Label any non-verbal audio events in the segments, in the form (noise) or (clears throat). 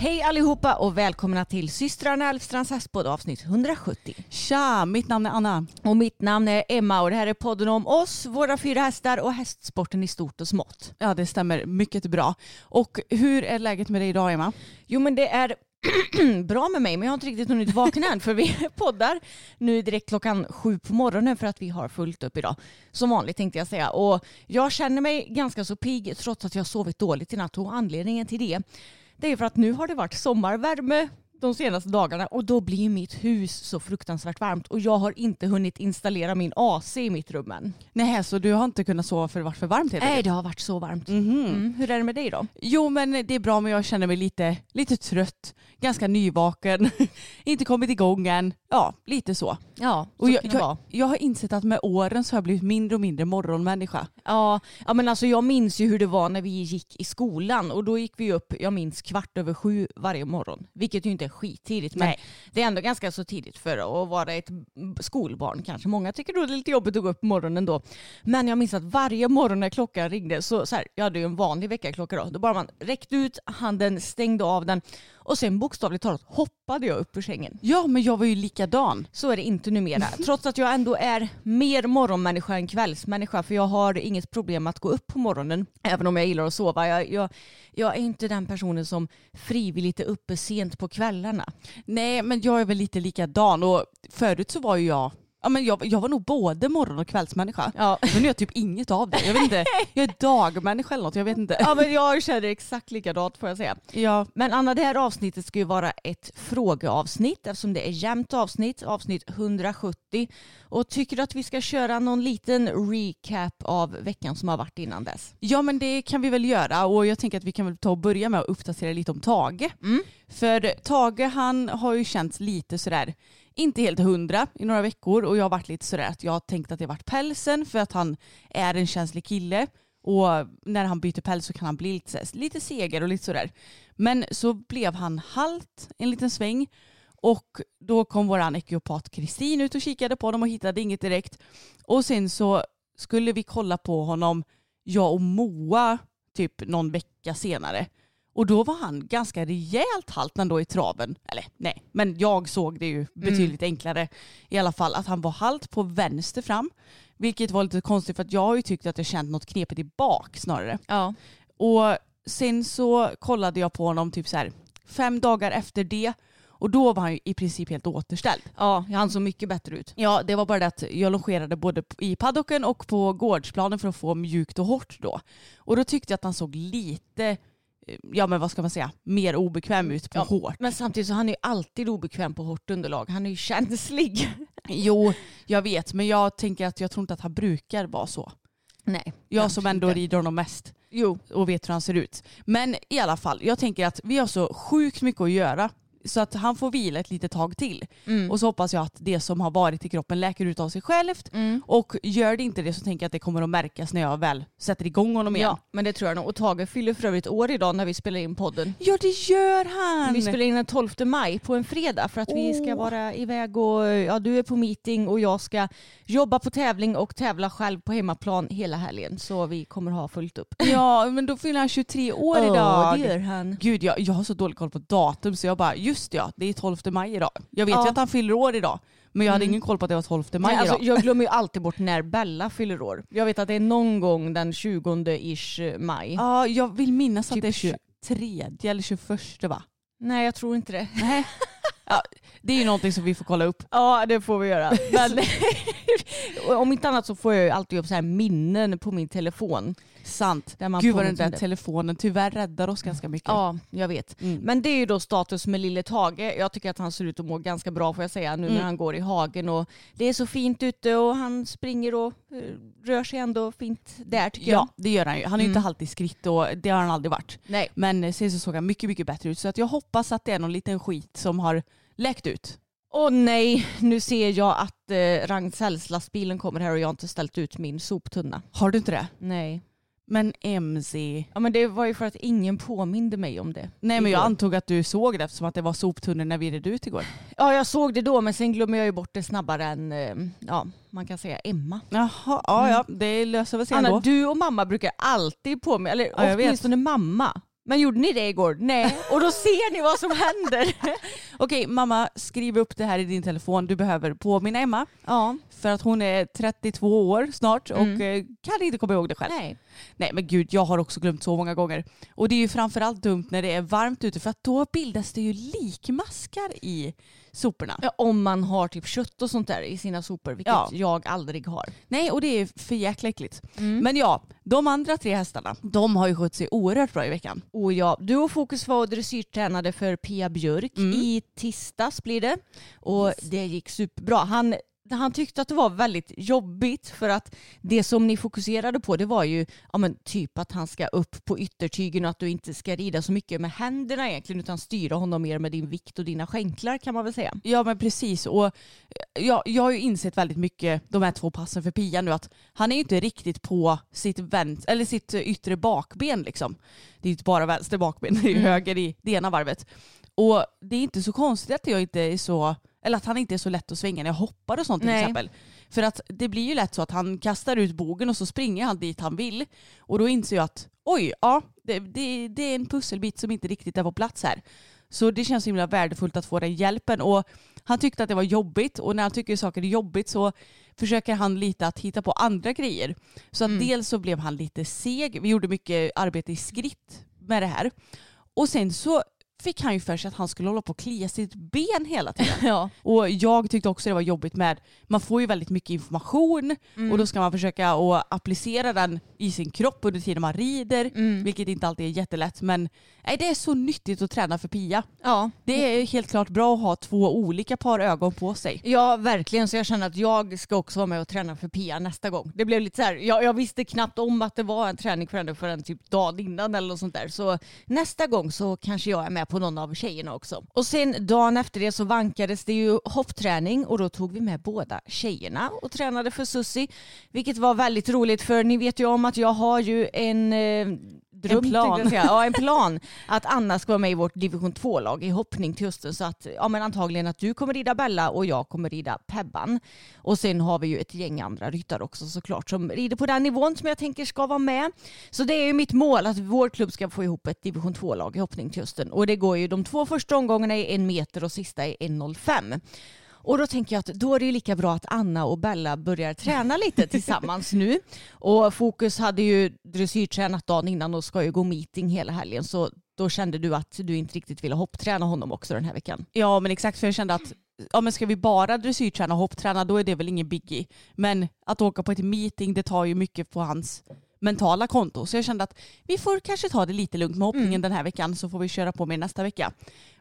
Hej allihopa och välkomna till systrarna Elfstrands hästpodd avsnitt 170. Tja, mitt namn är Anna. Och mitt namn är Emma och det här är podden om oss, våra fyra hästar och hästsporten i stort och smått. Ja, det stämmer mycket bra. Och hur är läget med dig idag, Emma? Jo men det är (clears throat) bra med mig men jag har inte riktigt hunnit vakna än för vi (laughs) poddar nu direkt klockan sju på morgonen för att vi har fullt upp idag. Som vanligt tänkte jag säga. Och jag känner mig ganska så pigg trots att jag sovit dåligt i natt och anledningen till det det är för att nu har det varit sommarvärme de senaste dagarna och då blir mitt hus så fruktansvärt varmt och jag har inte hunnit installera min AC i mitt rum än. Nej, så du har inte kunnat sova för det varit för varmt Nej, det har varit så varmt. Mhm. Mm. Hur är det med dig då? Jo, men det är bra men jag känner mig lite, lite trött, ganska nyvaken, (laughs) inte kommit igång än. Ja, lite så. Ja, så Och jag, kan det vara. jag, jag har insett att med åren så har jag blivit mindre och mindre morgonmänniska. Ja, ja, men alltså jag minns ju hur det var när vi gick i skolan och då gick vi upp, jag minns kvart över sju varje morgon. Vilket ju inte skittidigt men Nej. det är ändå ganska så tidigt för att vara ett skolbarn kanske. Många tycker då det är lite jobbigt att gå upp på morgonen då. Men jag minns att varje morgon när klockan ringde så, så här, jag hade ju en vanlig väckarklocka då, då bara man räckte ut handen, stängde av den och sen bokstavligt talat hoppade jag upp ur sängen. Ja, men jag var ju likadan. Så är det inte numera. (laughs) Trots att jag ändå är mer morgonmänniska än kvällsmänniska. För jag har inget problem att gå upp på morgonen. Även om jag gillar att sova. Jag, jag, jag är inte den personen som frivilligt är uppe sent på kvällarna. Nej, men jag är väl lite likadan och förut så var ju jag Ja, men jag, jag var nog både morgon och kvällsmänniska. Ja. Men nu är jag typ inget av det. Jag vet inte, (laughs) jag är dagmänniska eller något, jag vet inte. ja men jag känner exakt likadant får jag säga. Ja, Men Anna, det här avsnittet ska ju vara ett frågeavsnitt eftersom det är jämnt avsnitt, avsnitt 170. Och tycker du att vi ska köra någon liten recap av veckan som har varit innan dess? Ja men det kan vi väl göra och jag tänker att vi kan väl ta och börja med att uppdatera lite om Tage. Mm. För Tage han har ju känts lite sådär, inte helt hundra i några veckor och jag har varit lite sådär att jag har tänkt att det har varit pälsen för att han är en känslig kille och när han byter päls så kan han bli lite, lite seger och lite sådär. Men så blev han halt en liten sväng och då kom våran ekiopat Kristin ut och kikade på honom och hittade inget direkt. Och sen så skulle vi kolla på honom, jag och Moa, typ någon vecka senare. Och då var han ganska rejält halt ändå i traven. Eller nej, men jag såg det ju betydligt enklare i alla fall. Att han var halt på vänster fram. Vilket var lite konstigt för att jag har ju tyckt att jag känt något knepigt i bak snarare. Ja. Och sen så kollade jag på honom typ så här fem dagar efter det. Och då var han ju i princip helt återställd. Ja, han såg mycket bättre ut. Ja, det var bara det att jag longerade både i paddocken och på gårdsplanen för att få mjukt och hårt då. Och då tyckte jag att han såg lite, ja men vad ska man säga, mer obekväm ut på Ja, hårt. Men samtidigt så han är ju alltid obekväm på hårt underlag. Han är ju (laughs) känslig. Jo, jag vet, men jag tänker att jag tror inte att han brukar vara så. Nej. Jag som ändå inte. rider honom mest Jo. och vet hur han ser ut. Men i alla fall, jag tänker att vi har så sjukt mycket att göra. Så att han får vila ett litet tag till. Mm. Och så hoppas jag att det som har varit i kroppen läker ut av sig självt. Mm. Och gör det inte det så tänker jag att det kommer att märkas när jag väl sätter igång honom igen. Ja, men det tror jag nog. Och Tage fyller för övrigt år idag när vi spelar in podden. Ja det gör han! Vi spelar in den 12 maj på en fredag för att vi ska vara iväg och ja, du är på meeting och jag ska jobba på tävling och tävla själv på hemmaplan hela helgen. Så vi kommer ha fullt upp. (laughs) Ja men då fyller han 23 år Åh, idag. det gör han. Gud jag, jag har så dålig koll på datum så jag bara just ja det är 12 maj idag. Jag vet Ja. ju att han fyller år idag. Men jag hade ingen koll på att det var 12 maj Nej, alltså, idag. jag glömmer ju alltid bort när Bella fyller år. Jag vet att det är någon gång den 20-ish maj. Ja, jag vill minnas att Typ det är 23 eller 21 va? Nej jag tror inte det. Nej. Ja, det är ju någonting som vi får kolla upp. Ja det får vi göra. (laughs) Men (laughs) om inte annat så får jag ju alltid upp så här minnen på min telefon. Sant. Där man Gud vad den där det. telefonen tyvärr räddar oss ganska mycket. Ja, jag vet. Mm. Men det är ju då status med lille Tage. Jag tycker att han ser ut att må ganska bra får jag säga nu Mm. när han går i hagen och det är så fint ute och han springer och eh, rör sig ändå fint där tycker jag. Ja, det gör han ju. Han är ju inte Mm. alltid skritt och det har han aldrig varit. Nej. Men sen så såg han mycket, mycket bättre ut. Så att jag hoppas att det är någon liten skit som har läckt ut. Åh nej, nu ser jag att eh, Ragn-Sells-lastbilen kommer här och jag har inte ställt ut min soptunna. Har du inte det? Nej. Men MC. Ja men det var ju för att ingen påminde mig om det. Nej men jag antog att du såg det eftersom att det var soptunnor när vi red ut igår. Ja jag såg det då men sen glömmer jag ju bort det snabbare än, eh, ja man kan säga Emma. Jaha, ja ja, det löser väl sig Anna, ändå. du och mamma brukar alltid påminna, eller Ja, åtminstone mamma. Men gjorde ni det igår? Nej. (laughs) Och då ser ni vad som händer. (laughs) Okej mamma, skriv upp det här i din telefon. Du behöver påminna Emma. ja. För att hon är 32 år snart och Mm. eh, kan inte komma ihåg det själv. Nej. Nej men gud, jag har också glömt så många gånger. Och det är ju framförallt dumt när det är varmt ute för att då bildas det ju likmaskar i soporna. Ja, om man har typ kött och sånt där i sina sopor, vilket Ja. jag aldrig har. Nej och det är för jäkla äckligt. Men, Men ja, de andra tre hästarna, de har ju skött sig oerhört bra i veckan. och ja, du och Fokus var och dressyrtränade för Pia Björk Mm. i tisdags blir det. Och det gick superbra. Han, han tyckte att det var väldigt jobbigt för att det som ni fokuserade på det var ju ja, men typ att han ska upp på yttertygen och att du inte ska rida så mycket med händerna egentligen utan styra honom mer med din vikt och dina skänklar kan man väl säga. Ja men precis och eh, jag, jag har ju insett väldigt mycket de här två passen för Pia nu att han är ju inte riktigt på sitt, vänt, eller sitt yttre bakben liksom. Det är ju inte bara vänster bakben, det är ju Mm. höger i det ena varvet. Och det är inte så konstigt att jag inte är så, eller att han inte är så lätt att svänga när jag hoppar och sånt till Nej. exempel. För att det blir ju lätt så att han kastar ut bogen och så springer han dit han vill. Och då inser jag att oj, ja, det, det, det är en pusselbit som inte riktigt är på plats här. Så det känns så himla värdefullt att få den hjälpen. Och han tyckte att det var jobbigt och när han tycker saker är jobbigt så försöker han lite att hitta på andra grejer. Så att Mm. dels så blev han lite seg. Vi gjorde mycket arbete i skritt med det här. Och sen så fick han ju för sig att han skulle hålla på och klia sitt ben hela tiden. (laughs) Ja. Och jag tyckte också det var jobbigt med, man får ju väldigt mycket information Mm. och då ska man försöka att applicera den i sin kropp under tiden man rider. Mm. Vilket inte alltid är jättelätt men nej, det är så nyttigt att träna för Pia. ja. Det är helt klart bra att ha två olika par ögon på sig. Ja, verkligen. Så jag känner att jag ska också vara med och träna för Pia nästa gång. Det blev lite så här, jag, jag visste knappt om att det var en träning för henne förrän typ dagen innan eller något sånt där. Så nästa gång så kanske jag är med på någon av tjejerna också. Och sen dagen efter det så vankades det ju hoppträning och då tog vi med båda tjejerna och tränade för Sussi. Vilket var väldigt roligt för ni vet ju om att jag har ju en eh, dröm, En plan. Ja, en plan att Anna ska vara med i vårt division 2-lag i hoppning till hösten. Så att ja, men antagligen att du kommer rida Bella och jag kommer rida Pebban. Och sen har vi ju ett gäng andra ryttare också såklart som rider på den nivån som jag tänker ska vara med. Så det är ju mitt mål att vår klubb ska få ihop ett division 2-lag i hoppning till hösten. Och det går ju de två första omgångarna i en meter och sista i 1,05. Och då tänker jag att då är det lika bra att Anna och Bella börjar träna lite tillsammans nu. Och Fokus hade ju dressyrtränat dagen innan och ska ju gå meeting hela helgen. Så då kände du att du inte riktigt ville hoppträna honom också den här veckan. Ja men exakt för jag kände att ja, men ska vi bara dressyrträna och hoppträna då är det väl ingen biggie. Men att åka på ett meeting det tar ju mycket på hans mentala konto. Så jag kände att vi får kanske ta det lite lugnt med hoppningen Mm. den här veckan så får vi köra på med nästa vecka.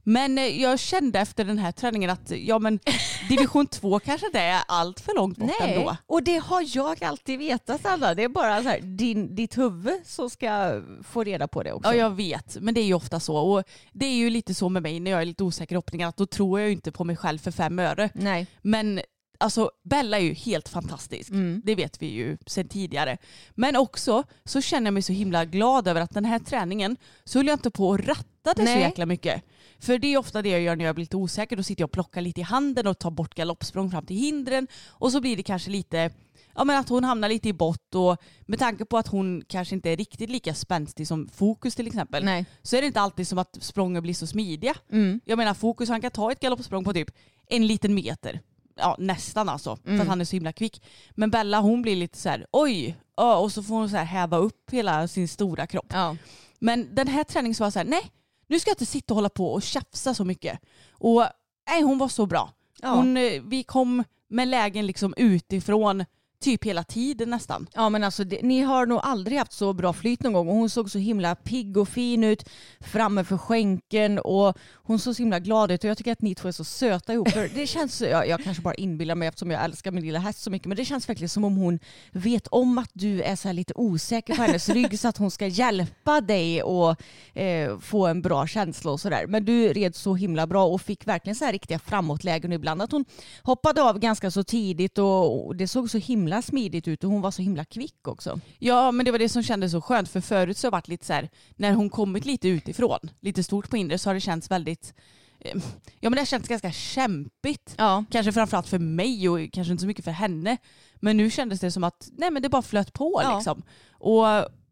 Men eh, jag kände efter den här träningen att ja men (laughs) division 2 kanske inte är allt för långt bort ändå. och det har jag alltid vetat Anna. Det är bara så här, din, ditt huvud som ska få reda på det också. Ja jag vet, men det är ju ofta så. Och det är ju lite så med mig när jag är lite osäker i hoppningen att då tror jag ju inte på mig själv för fem öre. Nej. Men alltså Bella är ju helt fantastisk. Mm. Det vet vi ju sedan tidigare. Men också så känner jag mig så himla glad över att den här träningen så höll jag inte på att ratta det så Nej. jäkla mycket. För det är ofta det jag gör när jag blir lite osäker. Då sitter jag och plockar lite i handen och tar bort galoppsprång fram till hindren. Och så blir det kanske lite Ja men att hon hamnar lite i bott och med tanke på att hon kanske inte är riktigt lika spänstig som Fokus till exempel Nej. så är det inte alltid som att sprången blir så smidiga. Mm. Jag menar Fokus han kan ta ett galoppsprång på typ en liten meter. ja nästan alltså, för Mm. att han är så himla kvick. Men Bella hon blir lite så här, oj, och så får hon så här häva upp hela sin stora kropp. Ja. Men den här träningen så var så här, nej, nu ska jag inte sitta och hålla på och tjafsa så mycket. Och nej, hon var så bra. Ja. Hon, eh, vi kom med lägen liksom utifrån typ hela tiden nästan. Ja men alltså det, ni har nog aldrig haft så bra flyt någon gång och hon såg så himla pigg och fin ut framme för skänken och hon såg så himla glad ut och jag tycker att ni två är så söta ihop. För det känns, (laughs) jag, jag kanske bara inbillar mig eftersom jag älskar min lilla häst så mycket men det känns verkligen som om hon vet om att du är så här lite osäker på hennes rygg så att hon ska hjälpa dig och eh, få en bra känsla och sådär. Men du red så himla bra och fick verkligen så här riktiga framåtlägen ibland att hon hoppade av ganska så tidigt och och det såg så himla smidigt ut och hon var så himla kvick också. Ja men det var det som kändes så skönt för förut så har det varit lite så här när hon kommit lite utifrån, lite stort på inre så har det känts väldigt eh, Ja men det har känts ganska kämpigt. Ja. Kanske framförallt för mig och kanske inte så mycket för henne. Men nu kändes det som att nej men det bara flöt på Ja. liksom. Och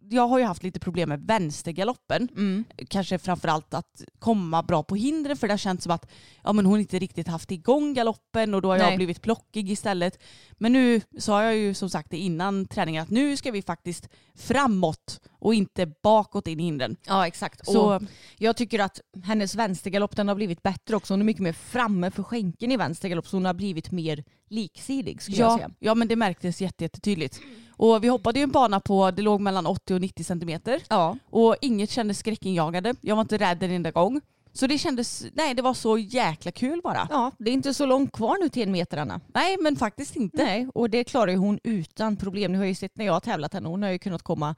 jag har ju haft lite problem med vänstergaloppen. Mm. Kanske framförallt att komma bra på hindren för det har känts som att ja, men hon inte riktigt haft igång galoppen och då har Nej. jag blivit plockig istället. Men nu sa jag ju som sagt det innan träningen att nu ska vi faktiskt framåt och inte bakåt in i hindren. Ja exakt. Så Och jag tycker att hennes vänstergalopp den har blivit bättre också. Hon är mycket mer framme för skänken i vänstergalopp så hon har blivit mer liksidig skulle jag ja, säga. ja men det märktes jätte- jättetydligt. Och vi hoppade ju en bana på, det låg mellan 80 och 90 centimeter. Ja. Och inget kändes skräckinjagande. Jag var inte rädd en enda gång. Så det kändes, nej det var så jäkla kul bara. ja, det är inte så långt kvar nu till en meter Anna. Nej men faktiskt inte. Nej, och det klarar ju hon utan problem. Ni har ju sett när jag har tävlat henne. Hon har ju kunnat komma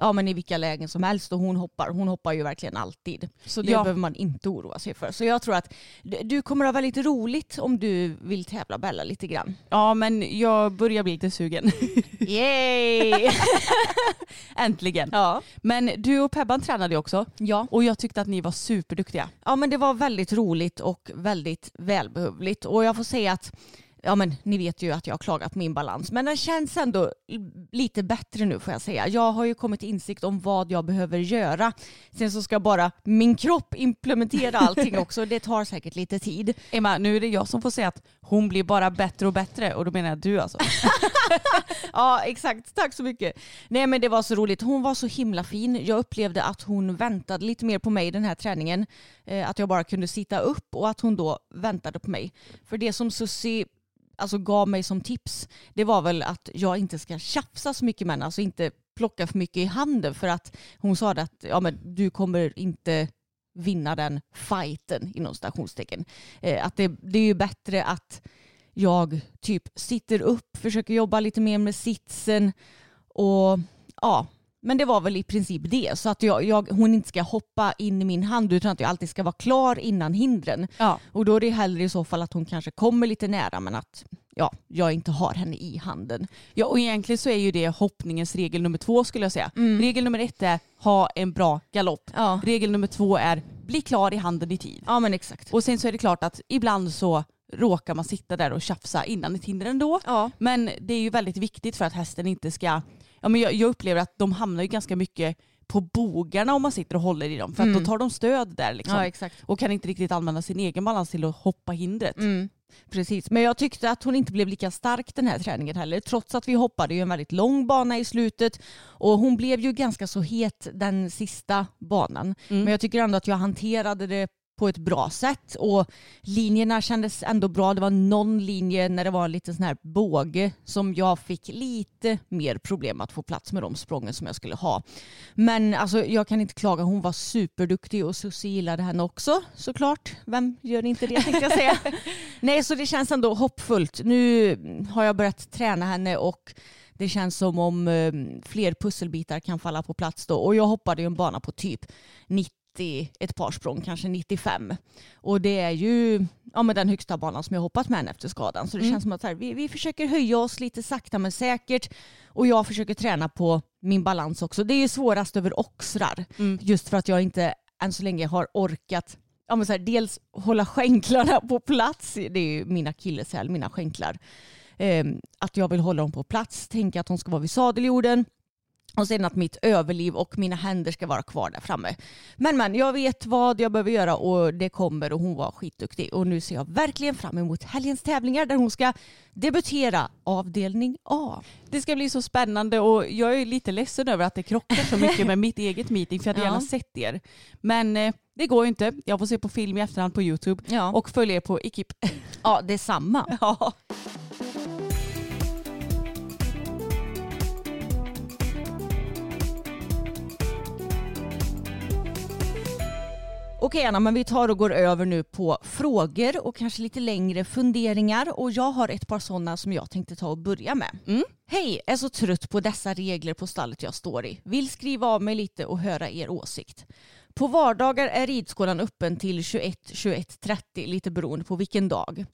ja, men i vilka lägen som helst och hon hoppar. Hon hoppar ju verkligen alltid. Så det Ja. behöver man inte oroa sig för. Så jag tror att du kommer att ha väldigt roligt om du vill tävla Bella lite grann. Ja men jag börjar bli lite sugen. (laughs) Yay! (laughs) Äntligen. ja. Men du och Pebban tränade ju också. ja. Och jag tyckte att ni var superduktiga. Ja men det var väldigt roligt och väldigt välbehövligt. Och jag får säga att Ja men ni vet ju att jag har klagat på min balans. Men den känns ändå lite bättre nu får jag säga. Jag har ju kommit till insikt om vad jag behöver göra. Sen så ska bara min kropp implementera (laughs) allting också. Det tar säkert lite tid. Emma, nu är det jag som får säga att hon blir bara bättre och bättre. Och då menar jag du alltså. (laughs) Ja exakt, tack så mycket. Nej men det var så roligt. Hon var så himla fin. Jag upplevde att hon väntade lite mer på mig den här träningen. Eh, att jag bara kunde sitta upp och att hon då väntade på mig. För det som Susie alltså, gav mig som tips det var väl att jag inte ska tjafsa så mycket med henne. Alltså inte plocka för mycket i handen för att hon sa att ja, men du kommer inte vinna den fighten inom stationstecken. Eh, att det, det är ju bättre att jag typ sitter upp, försöker jobba lite mer med sitsen och ja, men det var väl i princip det. Så att jag, jag, hon inte ska hoppa in i min hand utan att jag alltid ska vara klar innan hindren. Ja. Och då är det hellre i så fall att hon kanske kommer lite nära men att ja, jag inte har henne i handen. ja, och egentligen så är ju det hoppningens regel nummer två skulle jag säga. Regel nummer ett är ha en bra galopp. Ja, Regel nummer två är bli klar i handen i tid. ja men exakt. Och sen så är det klart att ibland så råkar man sitta där och tjafsa innan ett hinder ändå. Ja. Men det är ju väldigt viktigt för att hästen inte ska... Ja, men jag, jag upplever att de hamnar ju ganska mycket på bogarna om man sitter och håller i dem. För att Mm. då tar de stöd där liksom. ja, och kan inte riktigt använda sin egen balans till att hoppa hindret. Mm, precis, men jag tyckte att hon inte blev lika stark den här träningen heller. Trots att vi hoppade ju en väldigt lång bana i slutet. Och hon blev ju ganska så het den sista banan. Mm. Men jag tycker ändå att jag hanterade det på ett bra sätt och linjerna kändes ändå bra. Det var någon linje när det var en liten sån här båge som jag fick lite mer problem att få plats med de sprången som jag skulle ha. Men alltså, jag kan inte klaga, hon var superduktig och Susie gillade henne också såklart. Vem gör inte det tänkte jag säga. (laughs) Nej, så det känns ändå hoppfullt. Nu har jag börjat träna henne och det känns som om eh, fler pusselbitar kan falla på plats då. Och jag hoppade ju en bana på typ 90 ett par språng, kanske 95. Och det är ju ja, men den högsta banan som jag hoppat med efter skadan. Så det Mm. känns som att här, vi, vi försöker höja oss lite sakta men säkert. Och jag försöker träna på min balans också. Det är ju svårast över oxrar. Mm. Just för att jag inte än så länge har orkat ja, men så här, dels hålla skänklarna på plats. Det är ju min akilleshäl, mina skänklar. Ehm, att jag vill hålla dem på plats, tänka att de ska vara vid sadeljorden. Och sen att mitt överliv och mina händer ska vara kvar där framme. Men men, jag vet vad jag behöver göra och det kommer och hon var skitduktig. Och nu ser jag verkligen fram emot helgens tävlingar där hon ska debutera avdelning A. Det ska bli så spännande och jag är lite ledsen över att det krockar så mycket med mitt eget meeting för jag hade (laughs) Ja. gärna sett er. Men eh, det går ju inte. Jag får se på film i efterhand på YouTube Ja, och följa er på Ekip. ja det är samma. (laughs) ja. Okej Anna, men vi tar och går över nu på frågor och kanske lite längre funderingar. Och jag har ett par sådana som jag tänkte ta och börja med. Mm. Hej, är så trött på dessa regler på stallet jag står i. Vill skriva av mig lite och höra er åsikt. På vardagar är ridskolan öppen till 21-21.30 lite beroende på vilken dag.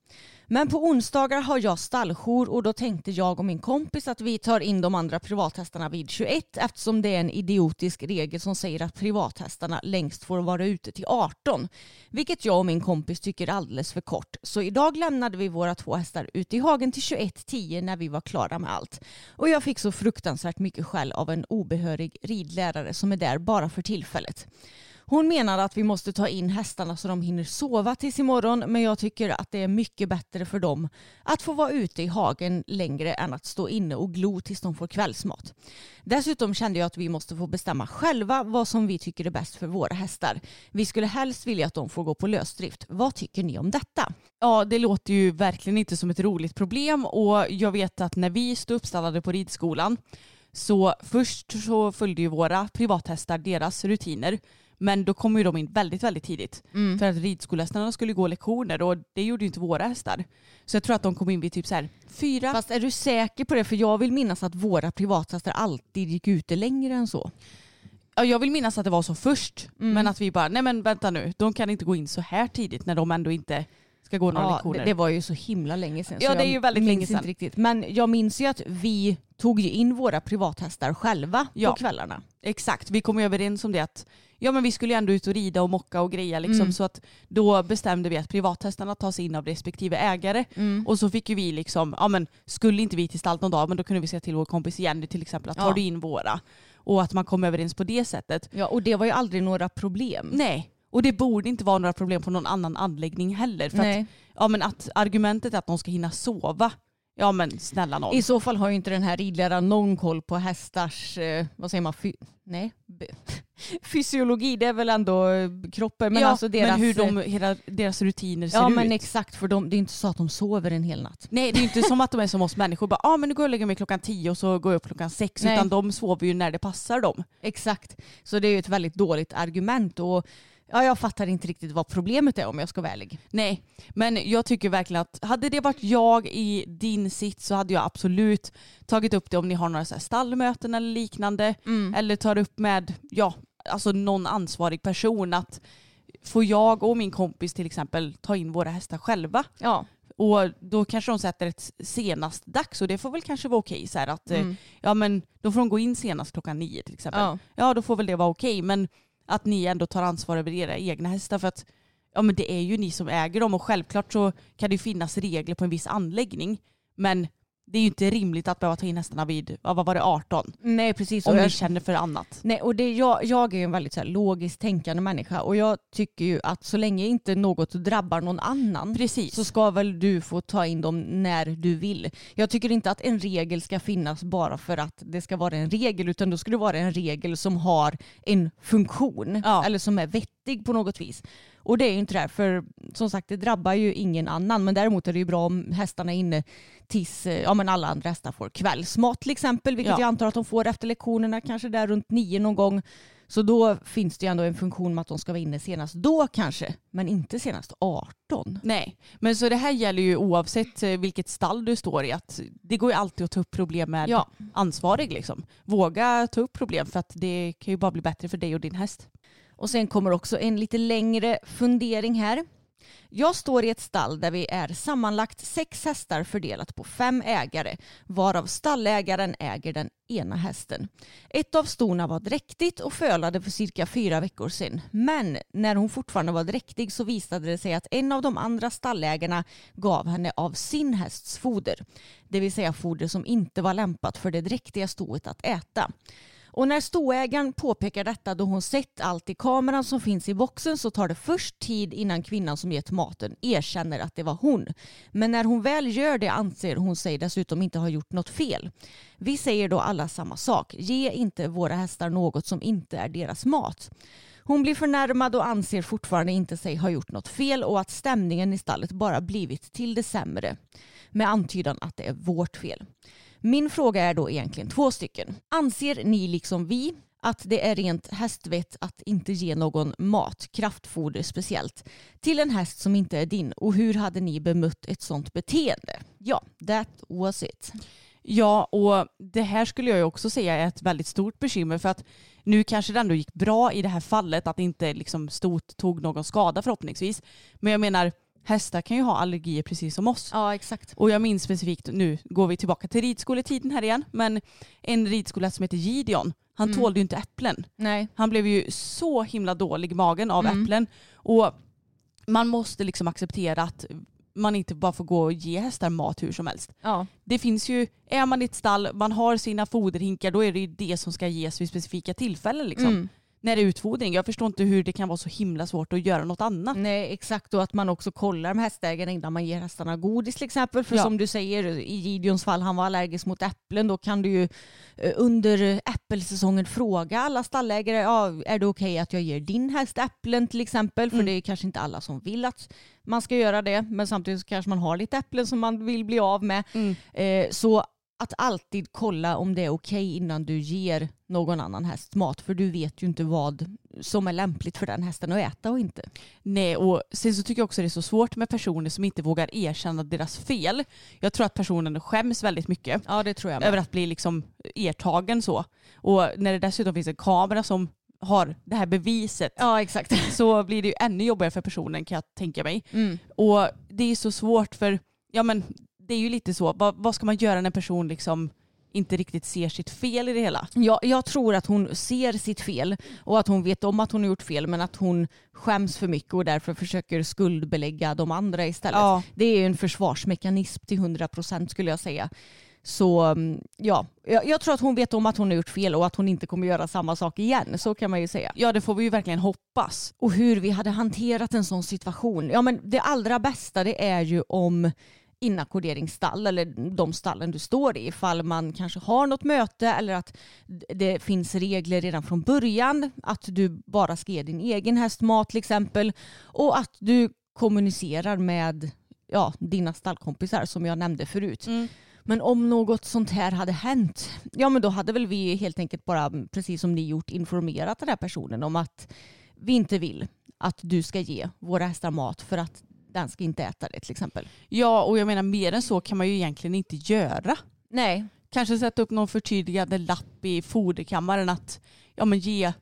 Men på onsdagar har jag stalljour och då tänkte jag och min kompis att vi tar in de andra privathästarna vid 21 eftersom det är en idiotisk regel som säger att privathästarna längst får vara ute till 18. Vilket jag och min kompis tycker är alldeles för kort. Så idag lämnade vi våra två hästar ute i hagen till 21.10 när vi var klara med allt. Och jag fick så fruktansvärt mycket skäll av en obehörig ridlärare som är där bara för tillfället. Hon menar att vi måste ta in hästarna så de hinner sova tills imorgon men jag tycker att det är mycket bättre för dem att få vara ute i hagen längre än att stå inne och glo tills de får kvällsmat. Dessutom kände jag att vi måste få bestämma själva vad som vi tycker är bäst för våra hästar. Vi skulle helst vilja att de får gå på lösdrift. Vad tycker ni om detta? Ja, det låter ju verkligen inte som ett roligt problem och jag vet att när vi stod uppstallade på ridskolan så först så följde ju våra privathästar deras rutiner men då kom ju de in väldigt, väldigt tidigt. För att ridskolehästarna skulle gå lektioner och det gjorde ju inte våra hästar. Så jag tror att de kom in vid typ så här fyra. Fast är du säker på det? För jag vill minnas att våra privathästar alltid gick ute längre än så. Ja, jag vill minnas att det var så först. Mm. Men att vi bara, nej men vänta nu, de kan inte gå in så här tidigt när de ändå inte ska gå några Ja, lektioner. det, det var ju så himla länge sedan. Ja, det är ju väldigt länge Inte sedan. riktigt. Men jag minns ju att vi tog ju in våra privathästar själva Ja. på kvällarna. Exakt, vi kom ju överens om det att ja, men vi skulle ju ändå ut och rida och mocka och greja liksom. Mm. Så att då bestämde vi att privathästarna tas in av respektive ägare. Mm. Och så fick ju vi liksom, ja men skulle inte vi till stallet någon dag men då kunde vi säga till vår kompis Jenny till exempel att Ja. tar du in våra. Och att man kom överens på det sättet. Ja, och det var ju aldrig några problem. Nej, och det borde inte vara några problem på någon annan anläggning heller. För att, ja, men att argumentet är att de ska hinna sova, ja men snälla någon. I så fall har ju inte den här ridläraren någon koll på hästars, eh, vad säger man, fy, nej, (laughs) fysiologi, det är väl ändå eh, kroppen. Men ja, alltså deras, men hur de, eh, hela deras rutiner ser Ja ut. men exakt, för de, det är inte så att de sover en hel natt. Nej det är inte som att de är som (laughs) oss människor, bara ah, men nu går jag och lägger mig klockan tio och så går jag upp klockan sex. Nej. Utan de sover ju när det passar dem. Exakt, så det är ju ett väldigt dåligt argument. Och ja, jag fattar inte riktigt vad problemet är om jag ska vara ärlig. Nej, men jag tycker verkligen att hade det varit jag i din sits så hade jag absolut tagit upp det om ni har några så här stallmöten eller liknande. Eller tar upp med ja, alltså någon ansvarig person att får jag och min kompis till exempel ta in våra hästar själva. Ja, Och då kanske de sätter ett senast dags och det får väl kanske vara okej. så här att eh, Mm. ja, men då får de gå in senast klockan nio till exempel. ja. ja då får väl det vara okej. Men att ni ändå tar ansvar över era egna hästar för att ja, men det är ju ni som äger dem och självklart så kan det ju finnas regler på en viss anläggning. Men det är ju inte rimligt att behöva ta in hästarna vid, vad var det, 18? Nej precis. Om jag, känner för annat. nej, och det, jag, jag är en väldigt så här, logiskt tänkande människa och jag tycker ju att så länge inte något drabbar någon annan Precis. så ska väl du få ta in dem när du vill. Jag tycker inte att en regel ska finnas bara för att det ska vara en regel utan då ska det vara en regel som har en funktion Ja. eller som är vettig på något vis. Och det är ju inte det för som sagt det drabbar ju ingen annan men däremot är det ju bra om hästarna är inne tills eh, ja, men alla andra hästar får kvällsmat till exempel vilket Ja. jag antar att de får efter lektionerna kanske där runt nio någon gång. Så då finns det ju ändå en funktion med att de ska vara inne senast då kanske men inte senast 18. Nej, men så det här gäller ju oavsett eh, vilket stall du står i. Att det går ju alltid att ta upp problem med Ja. ansvarig. Liksom. Våga ta upp problem för att det kan ju bara bli bättre för dig och din häst. Och sen kommer också en lite längre fundering här. Jag står i ett stall där vi är sammanlagt sex hästar fördelat på fem ägare varav stallägaren äger den ena hästen. Ett av stona var dräktigt och fölade för cirka fyra veckor sedan. Men när hon fortfarande var dräktig så visade det sig att en av de andra stallägarna gav henne av sin hästs foder. Det vill säga foder som inte var lämpat för det dräktiga stoet att äta. Och när stoägaren påpekar detta då hon sett allt i kameran som finns i boxen så tar det först tid innan kvinnan som gett maten erkänner att det var hon. Men när hon väl gör det anser hon sig dessutom inte ha gjort något fel. Vi säger då alla samma sak. Ge inte våra hästar något som inte är deras mat. Hon blir förnärmad och anser fortfarande inte sig ha gjort något fel och att stämningen i stallet bara blivit till det sämre. Med antydan att det är vårt fel. Min fråga är då egentligen två stycken. Anser ni liksom vi att det är rent hästvett att inte ge någon mat, kraftfoder speciellt, till en häst som inte är din? Och hur hade ni bemött ett sånt beteende? Ja, that was it. Ja, och det här skulle jag ju också säga är ett väldigt stort bekymmer för att nu kanske det ändå gick bra i det här fallet att det inte liksom stort tog någon skada förhoppningsvis. Men jag menar, hästar kan ju ha allergier precis som oss. Ja, exakt. Och jag minns specifikt, nu går vi tillbaka till ridskoletiden här igen, men en ridskola som heter Gideon, han Mm. tålde ju inte äpplen. Nej. Han blev ju så himla dålig i magen av Mm. äpplen. Och man måste liksom acceptera att man inte bara får gå och ge hästar mat hur som helst. Ja. Det finns ju, är man i ett stall, man har sina foderhinkar, då är det ju det som ska ges vid specifika tillfällen. Liksom. Mm. När det är utfodring. Jag förstår inte hur det kan vara så himla svårt att göra något annat. Nej, exakt. Och att man också kollar med hästägaren innan man ger hästarna godis till exempel. För Ja. som du säger, i Gideons fall, han var allergisk mot äpplen. Då kan du ju eh, under äppelsäsongen fråga alla stallägare, ja, är det okej att jag ger din häst äpplen till exempel? För Mm. det är kanske inte alla som vill att man ska göra det. Men samtidigt så kanske man har lite äpplen som man vill bli av med. Mm. Eh, så att alltid kolla om det är okej innan du ger någon annan häst mat. För du vet ju inte vad som är lämpligt för den hästen att äta och inte. Nej, och sen så tycker jag också det är så svårt med personer som inte vågar erkänna deras fel. Jag tror att personen skäms väldigt mycket Ja, det tror jag med. över att bli liksom ertagen så. Och när det dessutom finns en kamera som har det här beviset Ja, exakt. så blir det ju ännu jobbigare för personen kan jag tänka mig. Mm. Och det är så svårt för, ja men det är ju lite så, vad, vad ska man göra när en person liksom inte riktigt ser sitt fel i det hela? Jag, jag tror att hon ser sitt fel och att hon vet om att hon har gjort fel men att hon skäms för mycket och därför försöker skuldbelägga de andra istället. Ja. Det är en försvarsmekanism till 100 procent skulle jag säga. Så mm, ja, jag, jag tror att hon vet om att hon har gjort fel och att hon inte kommer göra samma sak igen. Så kan man ju säga. Ja det får vi ju verkligen hoppas. Och hur vi hade hanterat en sån situation. Ja men det allra bästa det är ju om inackorderingsstall eller de stallen du står i ifall man kanske har något möte eller att det finns regler redan från början att du bara ska ge din egen häst mat till exempel och att du kommunicerar med ja, dina stallkompisar som jag nämnde förut. Men om något sånt här hade hänt, ja men då hade väl vi helt enkelt bara, precis som ni gjort, informerat den här personen om att vi inte vill att du ska ge våra hästar mat för att den ska inte äta det till exempel. Ja och jag menar mer än så kan man ju egentligen inte göra. Nej. Kanske sätta upp någon förtydligande lapp i foderkammaren att ja men ge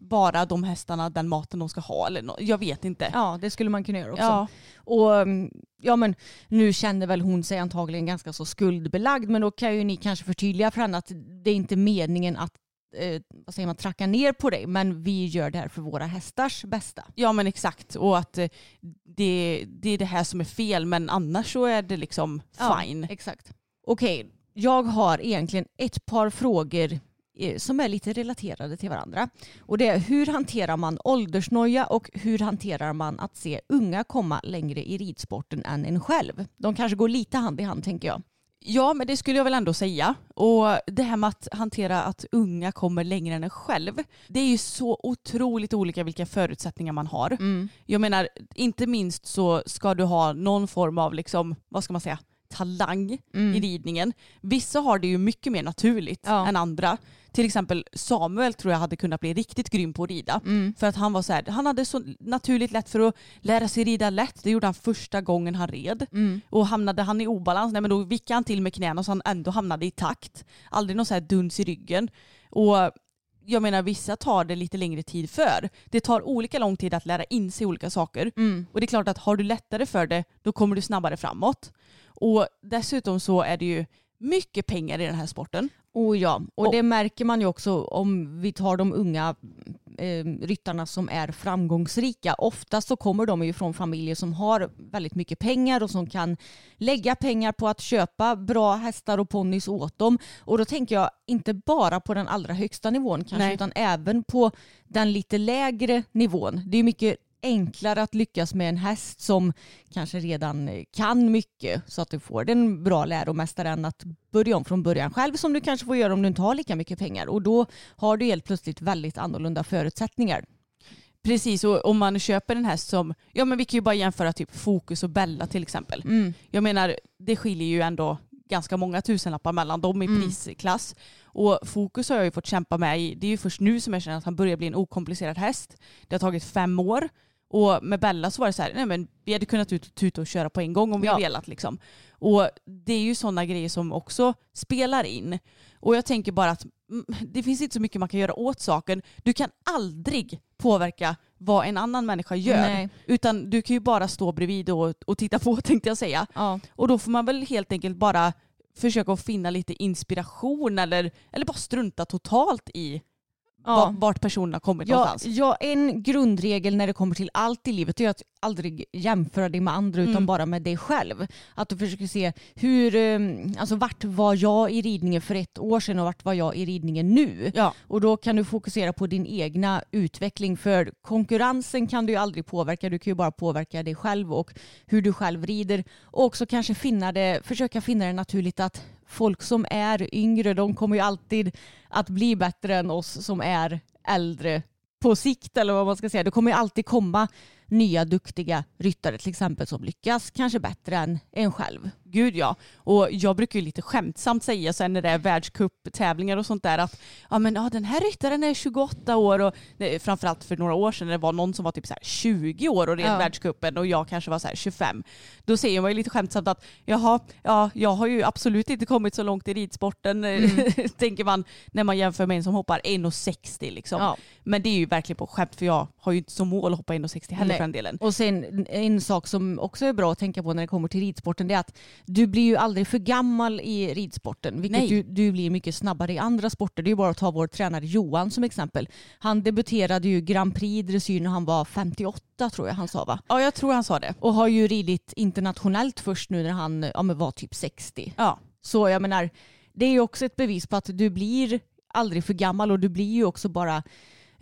bara de hästarna den maten de ska ha eller nå- jag vet inte. Ja, det skulle man kunna göra också. Ja. Och mm, ja, men nu kände väl hon sig antagligen ganska så skuldbelagd, men då kan ju ni kanske förtydliga för henne att det är inte meningen att eh, vad säger man, tracka ner på dig, men vi gör det här för våra hästars bästa. Ja men exakt och att eh, det, det är det här som är fel men annars så är det liksom fine. Ja, exakt. Okej, jag har egentligen ett par frågor eh, som är lite relaterade till varandra. Och det är hur hanterar man åldersnoja och hur hanterar man att se unga komma längre i ridsporten än en själv? De kanske går lite hand i hand tänker jag. Ja men det skulle jag väl ändå säga. Och det här med att hantera att unga kommer längre än en själv. Det är ju så otroligt olika vilka förutsättningar man har. Jag menar inte minst så ska du ha någon form av liksom, vad ska man säga, talang i ridningen. Vissa har det ju mycket mer naturligt Ja. än andra. Till exempel Samuel tror jag hade kunnat bli riktigt grym på att rida. För att han var så här, han hade så naturligt lätt för att lära sig rida lätt. Det gjorde han första gången han red. Och hamnade han i obalans, nej men då vickade han till med knäna så han ändå hamnade i takt. Aldrig någon så här duns i ryggen. Och jag menar vissa tar det lite längre tid för. Det tar olika lång tid att lära in sig olika saker. Och det är klart att har du lättare för det då kommer du snabbare framåt. Och dessutom så är det ju mycket pengar i den här sporten. Oh ja, och Och- det märker man ju också om vi tar de unga eh, ryttarna som är framgångsrika. Oftast så kommer de ju från familjer som har väldigt mycket pengar och som kan lägga pengar på att köpa bra hästar och ponnys åt dem. Och då tänker jag inte bara på den allra högsta nivån kanske Nej. utan även på den lite lägre nivån. Det är mycket enklare att lyckas med en häst som kanske redan kan mycket så att du får en bra läromästare än att börja om från början själv som du kanske får göra om du inte har lika mycket pengar. Och då har du helt plötsligt väldigt annorlunda förutsättningar. Precis, och om man köper en häst som, ja men vi kan ju bara jämföra typ Fokus och Bella till exempel. Jag menar, det skiljer ju ändå ganska många tusenlappar mellan dem i prisklass. Och Fokus har jag ju fått kämpa med i, det är ju först nu som jag känner att han börjar bli en okomplicerad häst. Det har tagit fem år. Och med Bella så var det så här, nej men vi hade kunnat ut och tuta och köra på en gång om vi Ja. velat liksom. Och det är ju sådana grejer som också spelar in. Och jag tänker bara att mm, det finns inte så mycket man kan göra åt saken. Du kan aldrig påverka vad en annan människa gör. Nej. Utan du kan ju bara stå bredvid och, och titta på (laughs) tänkte jag säga. Ja. Och då får man väl helt enkelt bara försöka finna lite inspiration eller, eller bara strunta totalt i Ja. va- vart personen har kommit Ja, någonstans. ja, en grundregel när det kommer till allt i livet är att aldrig jämföra dig med andra utan Mm. bara med dig själv. Att du försöker se hur, eh, alltså vart var jag i ridningen för ett år sedan och vart var jag i ridningen nu? Ja. Och då kan du fokusera på din egna utveckling för konkurrensen kan du ju aldrig påverka. Du kan ju bara påverka dig själv och hur du själv rider. Och också kanske finna det, försöka finna det naturligt att folk som är yngre de kommer ju alltid att bli bättre än oss som är äldre på sikt eller vad man ska säga. Det kommer ju alltid komma nya duktiga ryttare till exempel som lyckas kanske bättre än en själv. Gud ja. Och jag brukar ju lite skämtsamt säga sen när det är världscuptävlingar och sånt där att ja men ja, den här ryttaren är 28 år och det, framförallt för några år sedan när det var någon som var typ så här 20 år och red Ja. världscupen och jag kanske var så här 25. Då säger man ju lite skämtsamt att jaha, ja jag har ju absolut inte kommit så långt i ridsporten (laughs) tänker man när man jämför med en som hoppar 1,60 liksom. Ja. Men det är ju verkligen på skämt för jag har ju inte som mål att hoppa 1,60 heller Nej. För den delen. Och sen en sak som också är bra att tänka på när det kommer till ridsporten det är att du blir ju aldrig för gammal i ridsporten. Vilket Nej. du, du blir mycket snabbare i andra sporter. Det är ju bara att ta vår tränare Johan som exempel. Han debuterade ju Grand Prix dressyr när han var 58 tror jag han sa va? Ja jag tror han sa det. Och har ju ridit internationellt först nu när han ja, var typ 60. Ja. Så jag menar, det är ju också ett bevis på att du blir aldrig för gammal och du blir ju också bara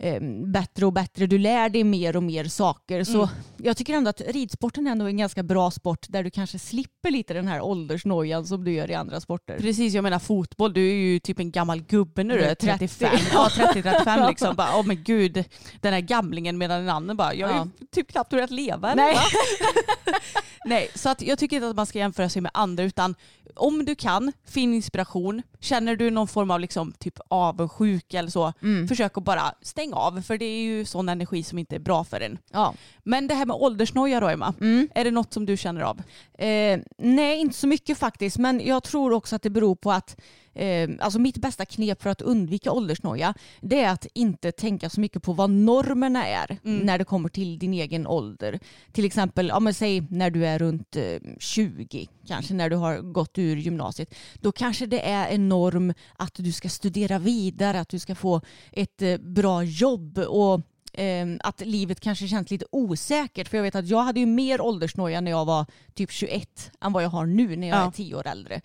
eh, bättre och bättre. Du lär dig mer och mer saker. Så jag tycker ändå att ridsporten är ändå en ganska bra sport där du kanske slipper lite den här åldersnojan som du gör i andra sporter. Precis, jag menar fotboll, du är ju typ en gammal gubbe när du är är 30. 35. Ja, 30-35 (laughs) liksom. Bara, Åh men gud, den här gamlingen medan den andra bara, jag har Ja. ju typ knappt börjat leva. eller Nej. (laughs) Nej, så att jag tycker inte att man ska jämföra sig med andra utan om du kan, finn inspiration. Känner du någon form av liksom, typ avundsjuka eller så, Mm. försök att bara stänga av för det är ju sån energi som inte är bra för en. Ja. Men det här med åldersnoja då Emma, Mm. är det något som du känner av? Eh, nej, inte så mycket faktiskt. Men jag tror också att det beror på att eh, alltså mitt bästa knep för att undvika åldersnoja det är att inte tänka så mycket på vad normerna är när det kommer till din egen ålder. Till exempel, ja, men säg när du är runt eh, 20, kanske när du har gått ur gymnasiet. Då kanske det är en norm att du ska studera vidare, att du ska få ett eh, bra jobb och eh, att livet kanske känns lite osäkert. För jag vet att jag hade ju mer åldersnoja när jag var typ 21 än vad jag har nu när jag Ja. är 10 år äldre.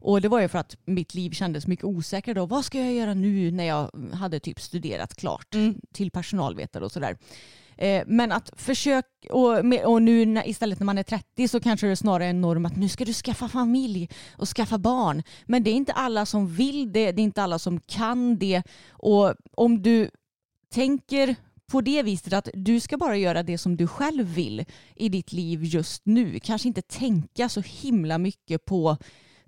Och det var ju för att mitt liv kändes mycket osäkert då. Vad ska jag göra nu när jag hade typ studerat klart till personalvetare och sådär. Eh, Men att försök, och, och nu när, istället när man är 30 så kanske det är snarare en norm att nu ska du skaffa familj och skaffa barn. Men det är inte alla som vill det, det är inte alla som kan det. Och om du tänker på det viset att du ska bara göra det som du själv vill i ditt liv just nu. Kanske inte tänka så himla mycket på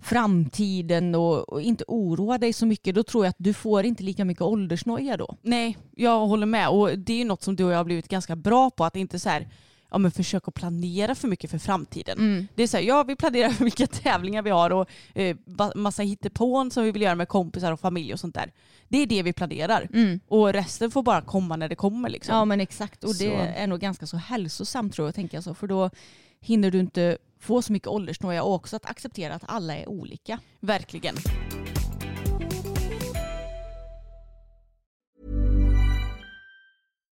framtiden och, och inte oroa dig så mycket. Då tror jag att du får inte lika mycket åldersnoja då. Nej, jag håller med. Och det är ju något som du och jag har blivit ganska bra på. Att inte så här, ja, men försöka planera för mycket för framtiden. Det är så här, ja vi planerar (laughs) för vilka tävlingar vi har och eh, massa hittepån som vi vill göra med kompisar och familj och sånt där. Det är det vi planerar. Och resten får bara komma när det kommer liksom. Ja men exakt och det Så. är nog ganska så hälsosamt tror jag tänker jag så. För då hinner du inte få så mycket åldersnoja och också att acceptera att alla är olika. Verkligen.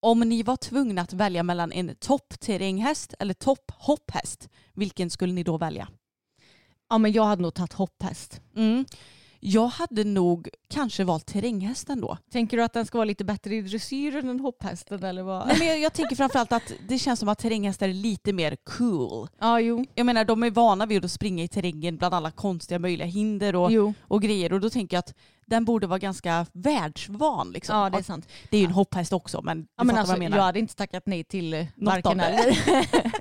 Om ni var tvungna att välja mellan en toppterränghäst eller topphopphäst, vilken skulle ni då välja? Ja men jag hade nog tagit hopphäst. Mm. Jag hade nog kanske valt terränghästen då. Tänker du att den ska vara lite bättre i dressyren än hopphästen eller vad? Nej, men jag, jag tänker framförallt att det känns som att terränghästar är lite mer cool. Ja jo. Jag menar de är vana vid att springa i terrängen bland alla konstiga möjliga hinder och, Jo. och grejer och då tänker jag att den borde vara ganska världsvan. Liksom. Ja det är sant. det är ju en hopphäst också men Ja, men alltså, jag jag hade inte tackat nej till Något varken eller.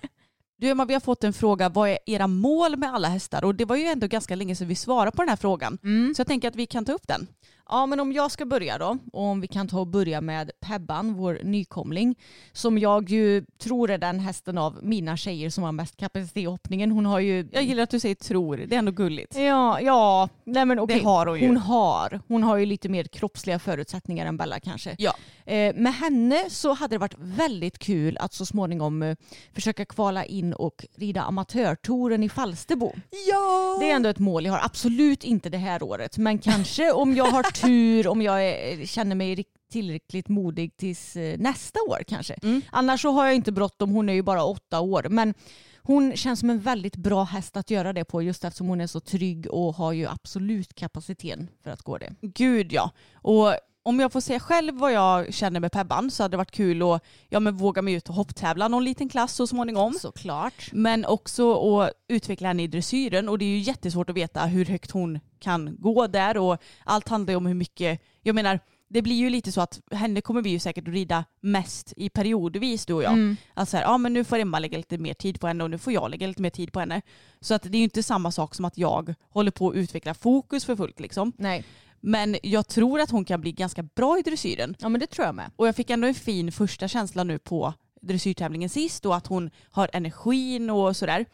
(laughs) Du Emma, vi har fått en fråga, vad är era mål med alla hästar? Och det var ju ändå ganska länge sedan vi svarade på den här frågan. Mm. Så jag tänker att vi kan ta upp den. Ja men om jag ska börja då och om vi kan ta och börja med Pebban, vår nykomling, som jag ju tror är den hästen av mina tjejer som har mest kapacitet i hoppningen. Hon har ju... Jag gillar att du säger tror, det är ändå gulligt. Ja, ja, nej men okej. Det har hon ju. Hon har. Hon har ju lite mer kroppsliga förutsättningar än Bella kanske. Ja. Eh, med henne så hade det varit väldigt kul att så småningom eh, försöka kvala in och rida amatörtouren i Falsterbo. Ja! Det är ändå ett mål jag har. Absolut inte det här året, men kanske om jag har tur, om jag är, känner mig tillräckligt modig tills eh, nästa år kanske. Mm. Annars så har jag inte bråttom, hon är ju bara åtta år. Men hon känns som en väldigt bra häst att göra det på just eftersom hon är så trygg och har ju absolut kapaciteten för att gå det. Gud ja. Och om jag får säga själv vad jag känner med Pebban så hade det varit kul att ja, men våga mig ut och hopptävla någon liten klass så småningom. Såklart. Men också att utveckla henne i dressyren och det är ju jättesvårt att veta hur högt hon kan gå där och allt handlar ju om hur mycket, jag menar det blir ju lite så att henne kommer vi ju säkert att rida mest i periodvis du och jag. Mm. Alltså här, ja men nu får Emma lägga lite mer tid på henne och nu får jag lägga lite mer tid på henne. Så att det är ju inte samma sak som att jag håller på att utveckla fokus för fullt liksom. Nej, Men jag tror att hon kan bli ganska bra i dressyren. ja men det tror jag med. Och jag fick ändå en fin första känsla nu på dressyrtävlingen sist och att hon har energin och sådär.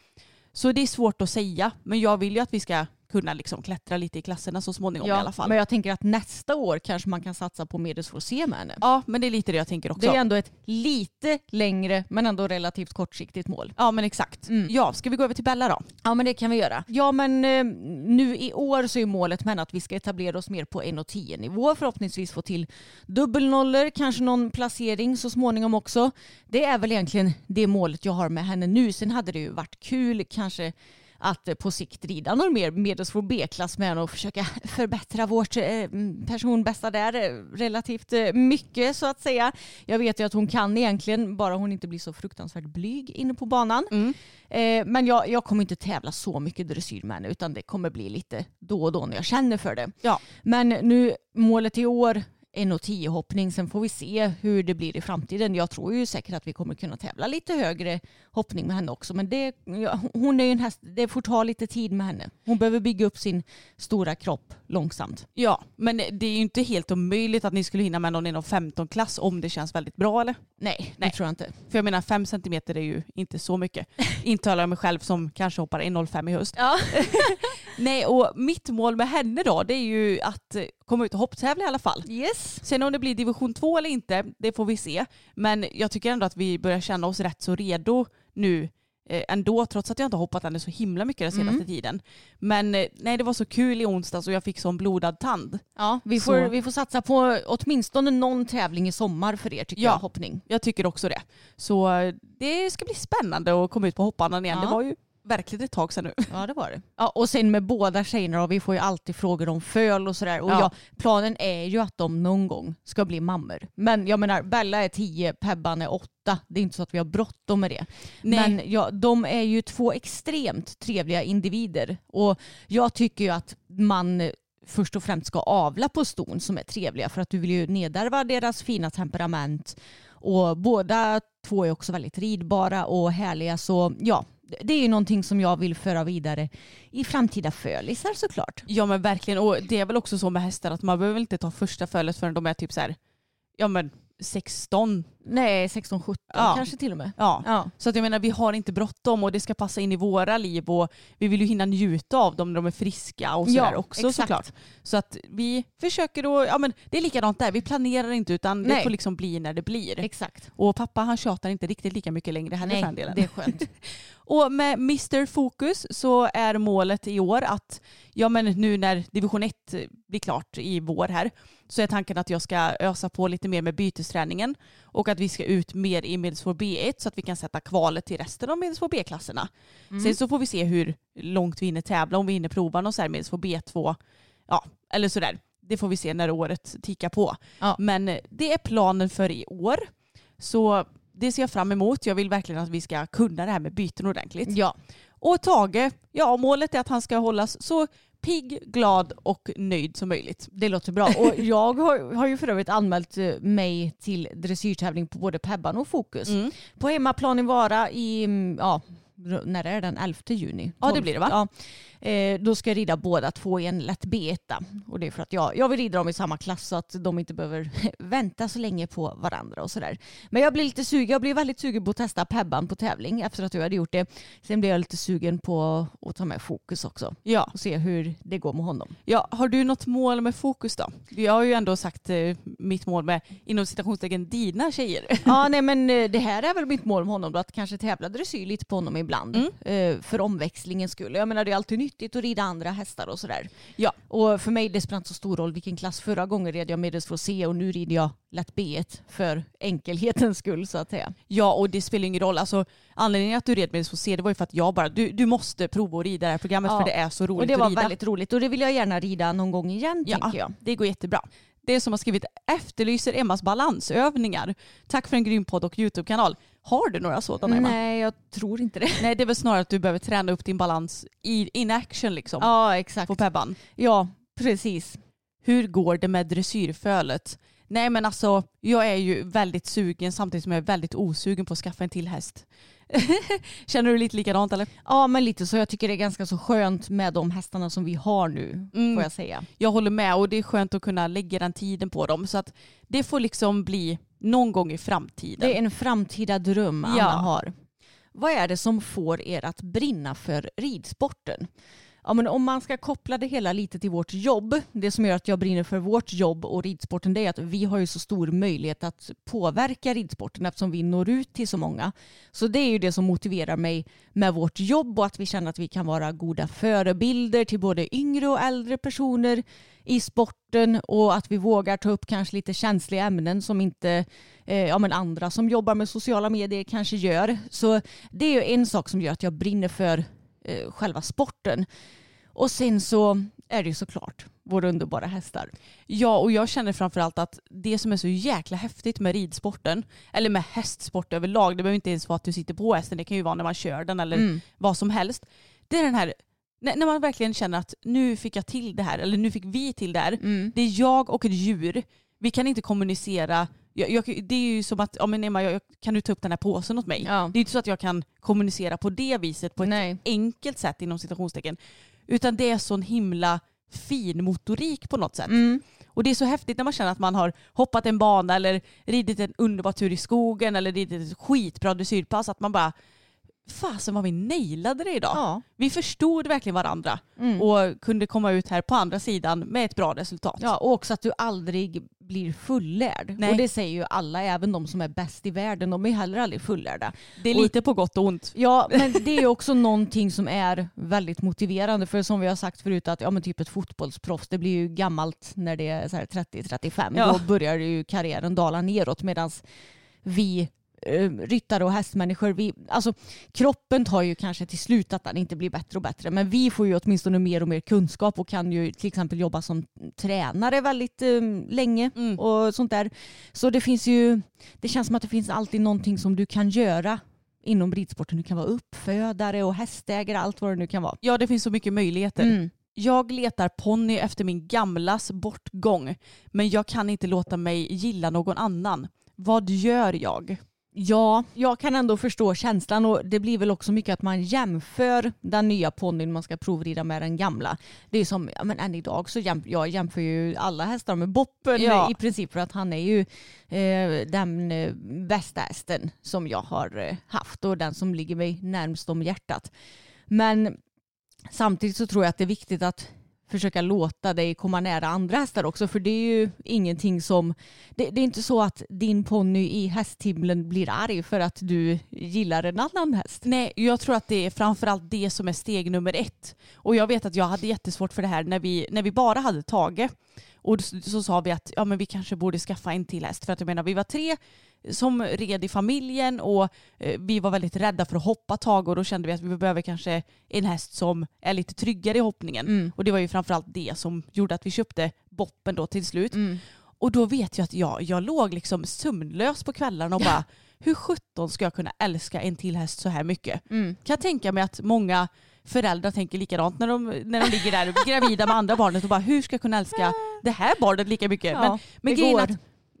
Så det är svårt att säga men jag vill ju att vi ska kunna liksom klättra lite i klasserna så småningom i alla fall. Men jag tänker att nästa år kanske man kan satsa på medelsforsé med henne. Ja men det är lite det jag tänker också. Det är ändå ett lite längre men ändå relativt kortsiktigt mål. Ja men exakt. Mm. Ja, ska vi gå över till Bella då? Ja men det kan vi göra. Ja men eh, nu i år så är målet med att vi ska etablera oss mer på 1,10 nivå. Förhoppningsvis få till dubbelnollor, kanske någon placering så småningom också. Det är väl egentligen det målet jag har med henne nu. Sen hade det ju varit kul kanske att eh, på sikt rida någon mer medelsvår B-klass med och försöka (laughs) förbättra vårt eh, personbästa där eh, relativt mycket så att säga. Jag vet ju att hon kan egentligen, bara hon inte blir så fruktansvärt blyg inne på banan. Eh, men jag, jag kommer inte tävla så mycket dressyr med henne utan det kommer bli lite då och då när jag känner för det. Ja. Men nu, målet i år är nog 10 hoppning. Sen får vi se hur det blir i framtiden. Jag tror ju säkert att vi kommer kunna tävla lite högre hoppning med henne också. Men det, hon är ju en häst, det får ta lite tid med henne. Hon behöver bygga upp sin stora kropp långsamt. Ja, men det är ju inte helt omöjligt att ni skulle hinna med någon inom 15 klass om det känns väldigt bra eller? Nej, Nej. det tror jag inte. För jag menar 5 centimeter är ju inte så mycket. Intalar jag mig själv som kanske hoppar 1,05 i höst. Ja. (laughs) Nej, och mitt mål med henne då det är ju att komma ut och hopptävla i alla fall. Yes. Sen om det blir division 2 eller inte, det får vi se. Men jag tycker ändå att vi börjar känna oss rätt så redo nu eh, ändå, trots att jag inte har hoppat henne så himla mycket den senaste Mm. tiden. Men eh, nej, det var så kul i onsdags och jag fick sån blodad tand. Ja, vi Så- får, vi får satsa på åtminstone någon tävling i sommar för er tycker Ja. jag, hoppning. Jag tycker också det. Så eh, det ska bli spännande att komma ut på hoppbanan igen. Ja. Det var ju verkligen ett tag sedan nu. Ja det var det. (laughs) Ja, och sen med båda tjejerna då, vi får ju alltid frågor om föl och sådär. Och Ja. ja. planen är ju att de någon gång ska bli mammor. Men jag menar Bella är tio, Pebban är åtta. Det är inte så att vi har bråttom med det. Nej. Men ja, de är ju två extremt trevliga individer. Och jag tycker ju att man först och främst ska avla på ston som är trevliga för att du vill ju nedärva deras fina temperament. Och båda två är också väldigt ridbara och härliga så ja, det är ju någonting som jag vill föra vidare i framtida fölisar såklart. Ja men verkligen och det är väl också så med hästar att man behöver väl inte ta första fölet förrän de är typ så här, ja men 16. Nej, 16-17 Ja. kanske till och med. Ja. Ja. Så att jag menar vi har inte bråttom och det ska passa in i våra liv och vi vill ju hinna njuta av dem när de är friska och sådär Ja, också exakt. såklart. Så att vi försöker då, ja men det är likadant där, vi planerar inte utan det Nej. får liksom bli när det blir. Exakt. Och pappa han tjatar inte riktigt lika mycket längre heller Nej, för den delen. det är skönt. (laughs) Och med Mr Fokus så är målet i år att, ja men nu när division 1 blir klart i vår här, så är tanken att jag ska ösa på lite mer med bytesträningen och att vi ska ut mer i medelsvår B1 så att vi kan sätta kvalet till resten av medelsvår B-klasserna. Sen så får vi se hur långt vi hinner tävla, om vi hinner prova någon så här medelsvår B2, ja eller sådär. Det får vi se när året tickar på. Ja. Men eh, det är planen för i år. Så det ser jag fram emot. Jag vill verkligen att vi ska kunna det här med byten ordentligt. Ja, Och Tage, ja målet är att han ska hållas så pigg, glad och nöjd som möjligt. det låter bra. Och jag har, har ju för övrigt anmält eh, mig till dressyrtävling på både Pebban och Fokus. Mm. På hemmaplan i Vara i, mm, ja, när är den 11 juni? Ja, det 12. blir det, va? Ja. Eh, då ska jag rida båda två i en lätt B1. Och det är för att jag, jag vill rida dem i samma klass så att de inte behöver (laughs) vänta så länge på varandra och sådär. Men jag blir lite sugen, jag blir väldigt sugen på att testa Pebban på tävling efter att jag hade gjort det. Sen blir jag lite sugen på att ta med Fokus också Ja. och se hur det går med honom. ja, har du något mål med fokus då? Jag har ju ändå sagt eh, mitt mål med inom citationstecken dina tjejer. (laughs) Ja, nej men eh, det här är väl mitt mål med honom då, att kanske tävla dressyr lite på honom ibland. Eh, för omväxlingens skull. Jag menar det är alltid nyttigt att rida andra hästar och sådär. Ja. Och för mig det spelar inte så stor roll vilken klass. Förra gången red jag medelsvår C och nu rider jag lätt B1 för enkelhetens skull så att säga. Ja, och det spelar ingen roll. Alltså, anledningen att du red med så se det var ju för att jag bara, du, du måste prova att rida det här programmet Ja. för det är så roligt Och det att var rida. väldigt roligt och det vill jag gärna rida någon gång igen Ja, tänker jag. det går jättebra. Det som har skrivit efterlyser Emmas balansövningar. Tack för en grym podd och YouTube-kanal. Har du några sådana Emma? Nej, jag tror inte det. Nej det är väl snarare att du behöver träna upp din balans i in action liksom. Ja, exakt. På Pebban. Ja, precis. Hur går det med dressyrfölet? Nej men alltså jag är ju väldigt sugen samtidigt som jag är väldigt osugen på att skaffa en till häst. (laughs) Känner du lite likadant eller? Ja, men lite så. Jag tycker det är ganska så skönt med de hästarna som vi har nu, Mm. får jag säga. Jag håller med och det är skönt att kunna lägga den tiden på dem. Så att det får liksom bli någon gång i framtiden. Det är en framtida dröm Anna Ja. har. Vad är det som får er att brinna för ridsporten? Ja, men om man ska koppla det hela lite till vårt jobb, det som gör att jag brinner för vårt jobb och ridsporten det är att vi har ju så stor möjlighet att påverka ridsporten eftersom vi når ut till så många. Så det är ju det som motiverar mig med vårt jobb och att vi känner att vi kan vara goda förebilder till både yngre och äldre personer i sporten och att vi vågar ta upp kanske lite känsliga ämnen som inte eh, ja, men andra som jobbar med sociala medier kanske gör. Så det är ju en sak som gör att jag brinner för eh, själva sporten. Och sen så är det ju såklart våra underbara hästar. Ja, och jag känner framförallt att det som är så jäkla häftigt med ridsporten, eller med hästsport överlag, det behöver inte ens vara att du sitter på hästen, det kan ju vara när man kör den eller Mm. vad som helst. Det är den här, när man verkligen känner att nu fick jag till det här, eller nu fick vi till det här. Mm. Det är jag och ett djur. Vi kan inte kommunicera. Jag, jag, det är ju som att, ja men Emma, jag, kan du ta upp den här påsen åt mig? Ja. Det är inte så att jag kan kommunicera på det viset på ett Nej. enkelt sätt inom citationstecken. Utan det är sån himla fin motorik på något sätt. Mm. Och det är så häftigt när man känner att man har hoppat en bana eller ridit en underbar tur i skogen eller ridit ett skitbra dressyrpass. Att man bara, fasen vad vi nailade det idag. Ja. Vi förstod verkligen varandra Mm. och kunde komma ut här på andra sidan med ett bra resultat. Ja, och också att du aldrig blir fullärd. Nej. Och det säger ju alla, även de som är bäst i världen, de är heller aldrig fullärda. Det är Och- lite på gott och ont. Ja, men det är också någonting som är väldigt motiverande. För som vi har sagt förut, att ja, men typ ett fotbollsproffs, det blir ju gammalt när det är så här 30-35. Ja. Då börjar ju karriären dala neråt. Medan vi ryttare och hästmänniskor, vi, alltså kroppen tar ju kanske till slut att den inte blir bättre och bättre men vi får ju åtminstone mer och mer kunskap och kan ju till exempel jobba som tränare väldigt eh, länge Mm. och sånt där. Så det finns ju, det känns som att det finns alltid någonting som du kan göra inom ridsporten. Du kan vara uppfödare och hästägare, allt vad det nu kan vara. Ja det finns så mycket möjligheter. Mm. Jag letar ponny efter min gamlas bortgång men jag kan inte låta mig gilla någon annan. Vad gör jag? Ja, jag kan ändå förstå känslan och det blir väl också mycket att man jämför den nya ponnyn man ska provrida med den gamla. Det är som, ja men än idag så jäm, jag jämför ju alla hästar med Boppen Ja. i princip för att han är ju eh, den eh, bästa hästen som jag har eh, haft och den som ligger mig närmst om hjärtat. Men samtidigt så tror jag att det är viktigt att försöka låta dig komma nära andra hästar också för det är ju ingenting som det, det är inte så att din ponny i hästhimlen blir arg för att du gillar en annan häst. Nej, jag tror att det är framförallt det som är steg nummer ett. Och jag vet att jag hade jättesvårt för det här när vi, när vi bara hade Tage. Och så, så sa vi att ja, men vi kanske borde skaffa en till häst. För att jag menar, vi var tre som red i familjen och eh, vi var väldigt rädda för att hoppa Tage och då kände vi att vi behöver kanske en häst som är lite tryggare i hoppningen. Mm. Och det var ju framförallt det som gjorde att vi köpte Boppen då till slut. Mm. Och då vet jag att jag, jag låg liksom sömnlös på kvällarna och bara hur sjutton ska jag kunna älska en till häst så här mycket? Mm. Kan jag tänka mig att många föräldrar tänker likadant när de, när de ligger där gravida med andra barnet och bara hur ska jag kunna älska det här barnet lika mycket? Ja, men men det grejen går. att,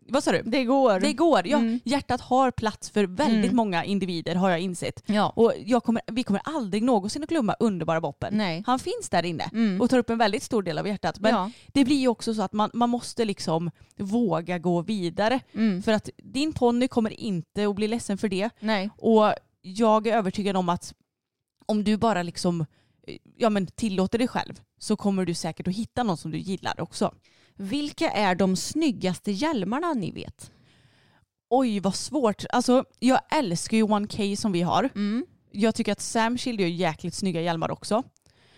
vad sa du? Det går. Det går. Ja, Mm. Hjärtat har plats för väldigt Mm. många individer har jag insett. Ja. Och jag kommer, vi kommer aldrig någonsin att glömma underbara Boppen. Nej. Han finns där inne Mm. och tar upp en väldigt stor del av hjärtat. Men ja. det blir ju också så att man, man måste liksom våga gå vidare. Mm. För att din ponny kommer inte att bli ledsen för det. Nej. Och jag är övertygad om att om du bara liksom eh, ja, men tillåter dig själv så kommer du säkert att hitta någon som du gillar också. Vilka är de snyggaste hjälmarna ni vet? Oj vad svårt. Alltså jag älskar ju 1K som vi har. Mm. Jag tycker att Sam Shield gör jäkligt snygga hjälmar också.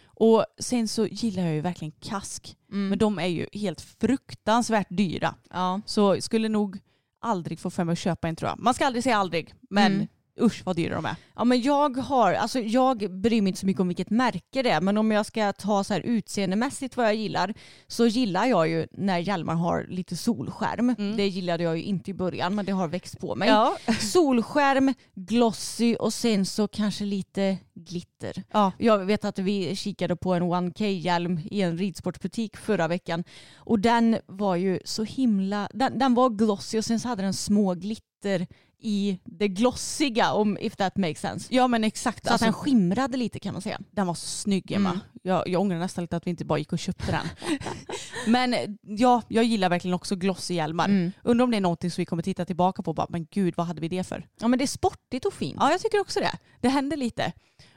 Och sen så gillar jag ju verkligen kask. Mm. Men de är ju helt fruktansvärt dyra. Ja. Så skulle nog aldrig få för mig att köpa en tror jag. Man ska aldrig säga aldrig. Men Mm. Usch vad dyra de är. Ja men jag har, alltså jag bryr mig inte så mycket om vilket märke det är men om jag ska ta så här utseendemässigt vad jag gillar så gillar jag ju när hjälmar har lite solskärm. Mm. Det gillade jag ju inte i början men det har växt på mig. Ja. (laughs) Solskärm, glossy och sen så kanske lite glitter. Ja. Jag vet att vi kikade på en 1K-hjälm i en ridsportbutik förra veckan och den var ju så himla, den, den var glossy och sen så hade den små glitter i det glossiga om if that makes sense. ja men exakt. Så Alltså, att den skimrade lite kan man säga. den var så snygg Emma. Mm. Jag, jag ångrar nästan lite att vi inte bara gick och köpte den. (laughs) men ja, jag gillar verkligen också glossyhjälmar. Mm. Undrar om det är någonting som vi kommer titta tillbaka på och bara, men gud vad hade vi det för? Ja men det är sportigt och fint. Ja jag tycker också det. Det händer lite.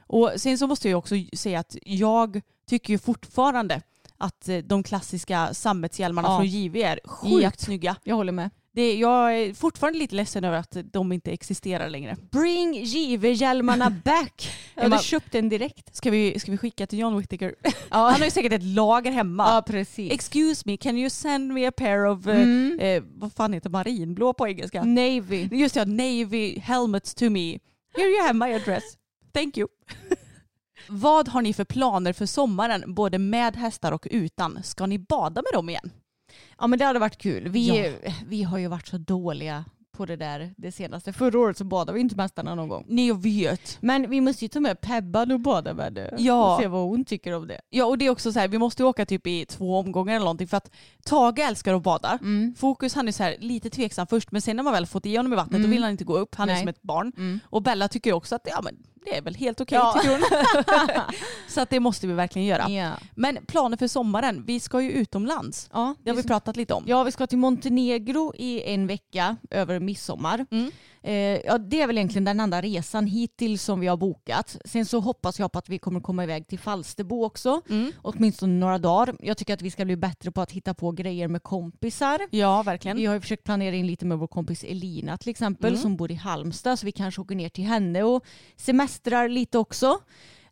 Och sen så måste jag också säga att jag tycker ju fortfarande att eh, de klassiska sammetshjälmarna Ja. från JV är sjukt Japp. snygga. Jag håller med. Det, jag är fortfarande lite ledsen över att de inte existerar längre. Bring JV-hjälmarna (laughs) back. Jag hade köpt den direkt. Ska vi, ska vi skicka till John Whittaker? Ja, Han har ju säkert ett lager hemma. ja precis. Excuse me, can you send me a pair of, eh, Mm. eh, vad fan heter marinblå på engelska? Navy. Just ja, navy helmets to me. Here you have my address. Thank you. (laughs) vad har ni för planer för sommaren, både med hästar och utan? Ska ni bada med dem igen? Ja men det hade varit kul. Vi, Ja. vi har ju varit så dåliga på det där det senaste. Förra året så badade vi inte med hästarna någon gång. Ni vet. Men vi måste ju ta med Pebban och bada med det. Ja. Och se vad hon tycker om det. Ja och det är också så här, vi måste ju åka typ i två omgångar eller någonting för att Tage älskar att bada. Mm. Fokus han är så här lite tveksam först men sen när man väl fått i honom i vattnet Mm. då vill han inte gå upp. Han är Nej. som ett barn. Mm. Och Bella tycker också att ja, men det är väl helt okej Ja. tycker hon. (laughs) så att det måste vi verkligen göra. Ja. Men planer för sommaren, vi ska ju utomlands. Ja, Det har vi pratat lite om. Ja, vi ska till Montenegro i en vecka över midsommar. Mm. Eh, ja, det är väl egentligen den enda resan hittills som vi har bokat. Sen så hoppas jag på att vi kommer komma iväg till Falsterbo också. Mm. Åtminstone några dagar. Jag tycker att vi ska bli bättre på att hitta på grejer med kompisar. Ja, verkligen. Vi har ju försökt planera in lite med vår kompis Elina till exempel Mm. som bor i Halmstad så vi kanske åker ner till henne och semestrar lite också.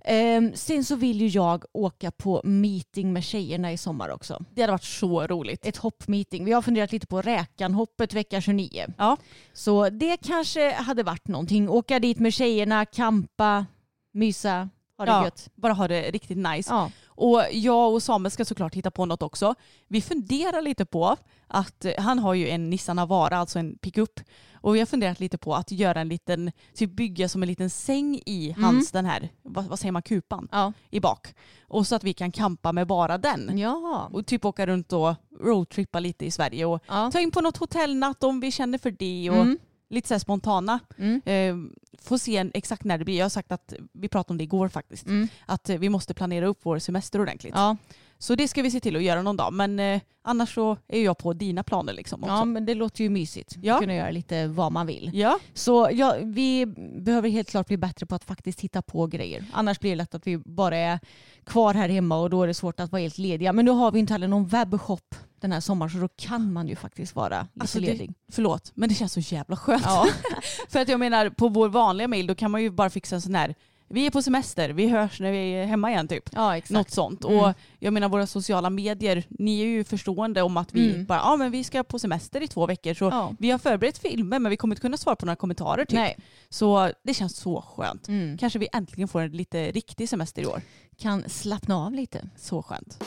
Ehm, sen så vill ju jag åka på meeting med tjejerna i sommar också. Det hade varit så roligt. Ett hoppmeeting. Vi har funderat lite på räkanhoppet vecka 29. Ja. Så det kanske hade varit någonting. Åka dit med tjejerna, kampa, mysa, ha det Ja. gött. Bara ha det riktigt nice. Ja. Och jag och Samuel ska såklart hitta på något också. Vi funderar lite på att eh, han har ju en Nissan Navara, alltså en pickup. Och vi har funderat lite på att göra en liten, typ bygga som en liten säng i hans den här, vad, vad säger man, kupan Ja. i bak. Och så att vi kan campa med bara den. Jaha. Och typ åka runt och roadtrippa lite i Sverige och Ja. ta in på något hotellnatt om vi känner för det och Mm. Lite så spontana. Mm. Eh, får se exakt när det blir. Jag har sagt att, vi pratade om det igår faktiskt, Mm. att eh, vi måste planera upp vår semester ordentligt. Ja. Så det ska vi se till att göra någon dag. Men eh, annars så är jag på dina planer liksom också. ja, men det låter ju mysigt. Ja. Kunna göra lite vad man vill. Ja, Så ja, vi behöver helt klart bli bättre på att faktiskt hitta på grejer. Annars blir det lätt att vi bara är kvar här hemma och då är det svårt att vara helt lediga. Men nu har vi inte heller någon webbshop den här sommaren så då kan man ju faktiskt vara lite Alltså, det- ledig. förlåt. Men det känns så jävla skönt. Ja. (laughs) För att jag menar på vår vanliga mail då kan man ju bara fixa en sån här vi är på semester, vi hörs när vi är hemma igen typ. ja, exakt. Något sånt. Mm. Och jag menar våra sociala medier, ni är ju förstående om att vi Mm. bara, ja men vi ska på semester i två veckor så Ja. vi har förberett filmer men vi kommer inte kunna svara på några kommentarer typ. Nej. Så det känns så skönt. Mm. Kanske vi äntligen får en lite riktig semester i år. Kan slappna av lite. Så skönt.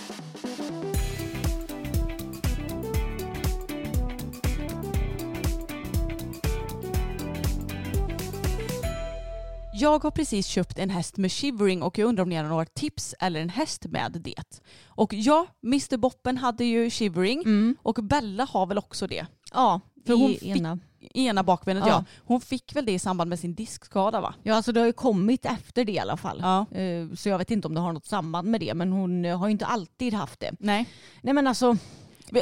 Jag har precis köpt en häst med shivering och jag undrar om ni har några tips eller en häst med det. Och ja, Mr Boppen hade ju shivering Mm. och Bella har väl också det. Ja, För i hon fick- ena. I ena bakbenet Ja. ja. Hon fick väl det i samband med sin diskskada va? Ja, alltså det har ju kommit efter det i alla fall. Ja. Eh, Så jag vet inte om det har något samband med det, men hon har ju inte alltid haft det. Nej. Nej men alltså,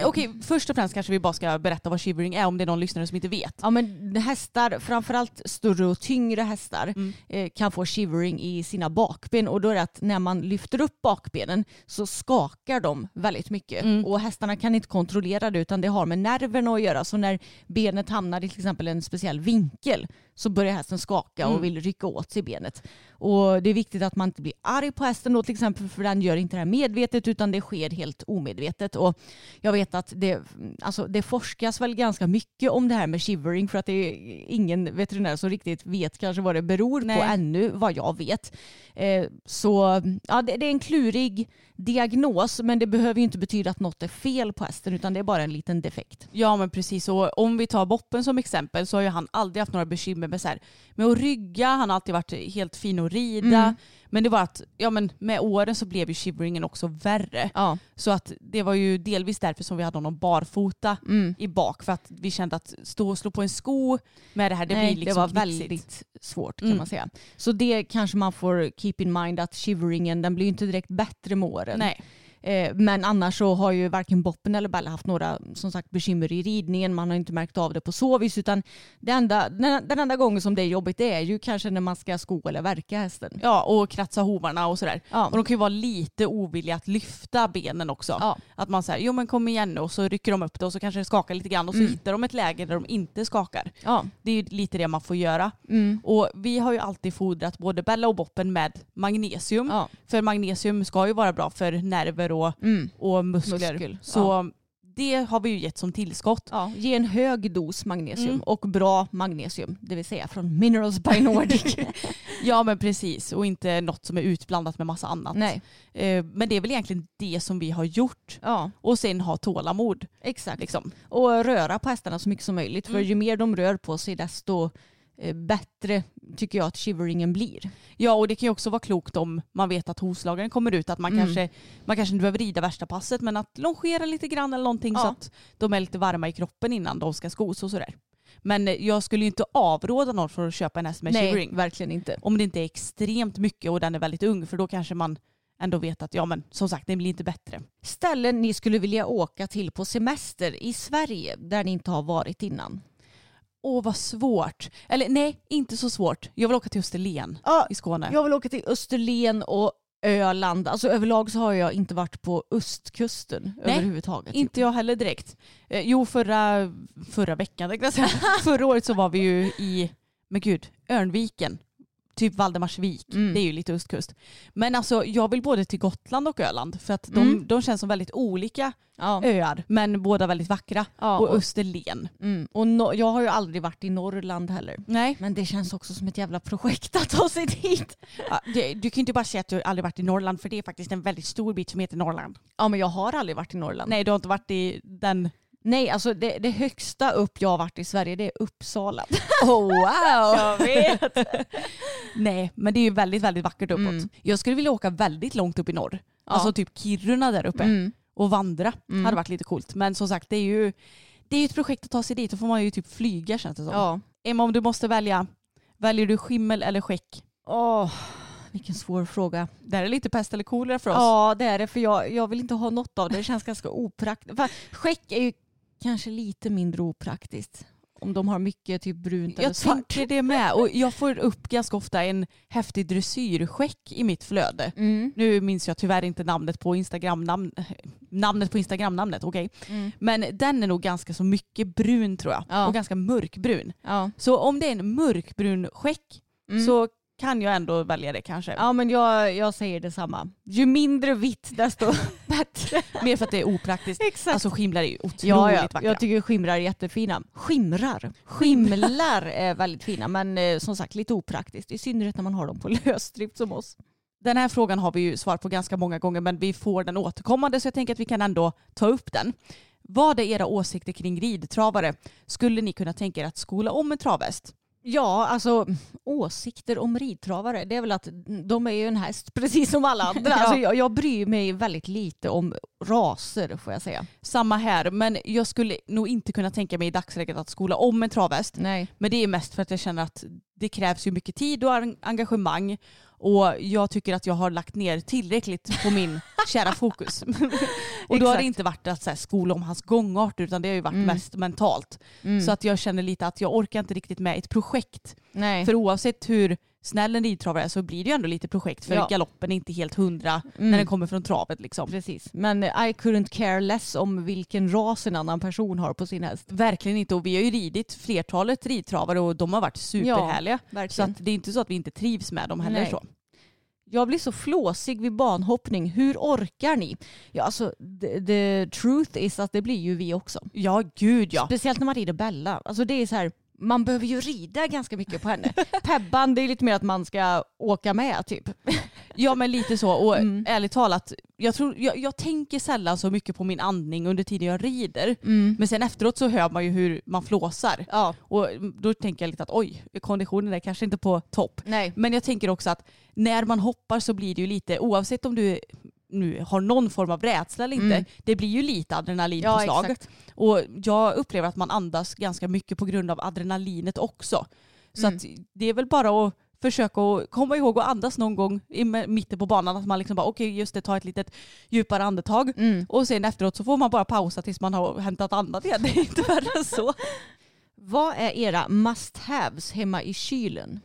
Okej, först och främst kanske vi bara ska berätta vad shivering är om det är någon lyssnare som inte vet. ja men hästar, framförallt större och tyngre hästar, Mm. eh, kan få shivering i sina bakben och då är det att när man lyfter upp bakbenen så skakar de väldigt mycket Mm. och hästarna kan inte kontrollera det utan det har med nerverna att göra så när benet hamnar i till exempel en speciell vinkel så börjar hästen skaka och Mm. vill rycka åt sig benet. Och det är viktigt att man inte blir arg på hästen då till exempel för den gör inte det här medvetet utan det sker helt omedvetet. Och jag vet att det, alltså det forskas väl ganska mycket om det här med shivering för att det är ingen veterinär som riktigt vet kanske vad det beror på Nej. ännu vad jag vet. Eh, så ja, det, det är en klurig diagnos men det behöver ju inte betyda att något är fel på hästen utan det är bara en liten defekt. Ja men precis och om vi tar Boppen som exempel så har ju han aldrig haft några bekymmer med, så här, med att rygga, han har alltid varit helt fin att rida. Mm. Men det var att ja, men med åren så blev ju shiveringen också värre. Ja. Så att det var ju delvis därför som vi hade honom barfota Mm. i bak för att vi kände att stå och slå på en sko med det här det Nej, blir liksom det var knixigt. väldigt svårt kan Mm. man säga. Så det kanske man får keep in mind att shiveringen den blir ju inte direkt bättre med åren. Nej. Eh, Men annars så har ju varken Boppen eller Bella haft några som sagt bekymmer i ridningen. Man har inte märkt av det på så vis utan det enda, den, den enda gången som det är jobbigt det är ju kanske när man ska sko eller verka hästen. Ja och kratsa hovarna och sådär. Ja. Och de kan ju vara lite ovilliga att lyfta benen också. Ja. Att man säger jo men kom igen nu och så rycker de upp det och så kanske det skakar lite grann och så Mm. hittar de ett läge där de inte skakar. Ja. Det är ju lite det man får göra. Mm. Och vi har ju alltid fodrat både Bella och Boppen med magnesium. Ja. För magnesium ska ju vara bra för nerver och, Mm. och muskler. Muskel, Så det har vi ju gett som tillskott. Ja, ge en hög dos magnesium Mm. och bra magnesium, det vill säga från Minerals by (laughs) Nordic. (laughs) Ja men precis och inte något som är utblandat med massa annat. Nej, Eh, Men det är väl egentligen det som vi har gjort. ja Och sen ha tålamod. exakt. Liksom. Och röra på hästarna så mycket som möjligt. För Mm. ju mer de rör på sig desto eh, bättre tycker jag att shiveringen blir. Ja och det kan ju också vara klokt om man vet att hovslagaren kommer ut att man, Mm. kanske, man kanske inte behöver rida värsta passet men att longera lite grann eller någonting så Ja. att de är lite varma i kroppen innan de ska skos och sådär. Men eh, jag skulle ju inte avråda någon från att köpa en häst med Nej, shivering. verkligen inte. Om det inte är extremt mycket och den är väldigt ung för då kanske man ändå vet att ja men som sagt det blir inte bättre. Ställen ni skulle vilja åka till på semester i Sverige där ni inte har varit innan. Åh vad svårt. Eller nej, inte så svårt. Jag vill åka till Österlen Ja, i Skåne. jag vill åka till Österlen och Öland. Alltså överlag så har jag inte varit på östkusten Nej, överhuvudtaget. Inte jag heller direkt. Eh, jo, förra, förra veckan tänkte jag säga. (laughs) Förra året så var vi ju i, men gud, Örnviken. Typ Valdemarsvik. Mm. Det är ju lite östkust. Men alltså jag vill både till Gotland och Öland för att de, Mm. de känns som väldigt olika Ja. öar men båda väldigt vackra. Ja, och och- Österlen. Mm. Och no, jag har ju aldrig varit i Norrland heller. Nej. Men det känns också som ett jävla projekt att ta sig dit. Ja, det, du kan ju inte bara säga att du aldrig varit i Norrland för det är faktiskt en väldigt stor bit som heter Norrland. Ja men jag har aldrig varit i Norrland. Nej du har inte varit i den... Nej alltså det, det högsta upp jag har varit i Sverige det är Uppsala. (laughs) Oh wow! jag vet. Nej men det är ju väldigt väldigt vackert uppåt. Mm. Jag skulle vilja åka väldigt långt upp i norr. Ja. Alltså typ Kiruna där uppe. Mm. Och vandra. Mm. hade varit lite coolt. Men som sagt det är ju det är ett projekt att ta sig dit. Då får man ju typ flyga känns det som. Ja. Emma om du måste välja, väljer du skimmel eller skäck? Åh, vilken svår fråga. Det här är lite pest eller kolera för oss. Ja det är det för jag, jag vill inte ha något av det. Det känns ganska opraktiskt. Skäck är ju kanske lite mindre opraktiskt. Om de har mycket typ brunt eller Jag svart. tänker det med. Och jag får upp ganska ofta en häftig dressyrskäck i mitt flöde. Mm. Nu minns jag tyvärr inte namnet på Instagram namn, namnet på Instagram-namnet, okej. Mm. Men den är nog ganska så mycket brun tror jag. Ja. Och ganska mörkbrun. Ja. Så om det är en mörkbrun skäck Mm. så kan jag ändå välja det kanske. ja men jag, jag säger detsamma. Ju mindre vitt desto (laughs) bättre. Mer för att det är opraktiskt. Exakt. Alltså skimlar är ju otroligt Ja, ja. vackra. jag tycker skimrar är jättefina. Skimrar? Skimlar är väldigt fina men eh, som sagt lite opraktiskt. I synnerhet när man har dem på (laughs) lösdrift som oss. Den här frågan har vi ju svarat på ganska många gånger men vi får den återkommande så jag tänker att vi kan ändå ta upp den. Vad är era åsikter kring ridtravare? Skulle ni kunna tänka er att skola om en travhäst? Ja, alltså åsikter om ridtravare, det är väl att de är ju en häst (laughs) precis som alla andra. Ja. Alltså, jag, jag bryr mig väldigt lite om raser får jag säga. Samma här, men jag skulle nog inte kunna tänka mig i dagsläget att skola om en travhäst. Nej. Men det är mest för att jag känner att det krävs ju mycket tid och en- engagemang och jag tycker att jag har lagt ner tillräckligt på min (laughs) kära fokus. (laughs) och då har det inte varit att så här, skola om hans gångart utan det har ju varit Mm. mest mentalt. Mm. Så att jag känner lite att jag orkar inte riktigt med ett projekt. Nej. För oavsett hur snäll en ridtravare så blir det ju ändå lite projekt för Ja. galoppen är inte helt hundra Mm. när den kommer från travet liksom. Precis. Men I couldn't care less om vilken ras en annan person har på sin häst. Verkligen inte och vi har ju ridit flertalet ridtravare och de har varit superhärliga. så Verkligen. att det är inte så att vi inte trivs med dem heller. Nej. Så. Jag blir så flåsig vid banhoppning. Hur orkar ni? Ja, alltså, the, the truth is att det blir ju vi också. Ja gud ja. Speciellt när man rider Bella. Alltså det är så här, man behöver ju rida ganska mycket på henne. (laughs) Pebban, det är lite mer att man ska åka med typ. Ja men lite så och Mm. ärligt talat, jag, tror, jag, jag tänker sällan så mycket på min andning under tiden jag rider. Mm. Men sen efteråt så hör man ju hur man flåsar. Ja, Och då tänker jag lite att oj, konditionen är kanske inte på topp. nej. Men jag tänker också att när man hoppar så blir det ju lite, oavsett om du nu har någon form av rädsla eller inte, Mm. det blir ju lite Ja, adrenalinpåslag. exakt. och jag upplever att man andas ganska mycket på grund av adrenalinet också. Så Mm. det är väl bara att försöka att komma ihåg att andas någon gång i mitten på banan. Att man liksom bara okej just det, ta ett litet djupare andetag. Mm. Och sen efteråt så får man bara pausa tills man har hämtat andan igen. (laughs) Det är inte värre än så. Vad är era must-haves hemma i kylen?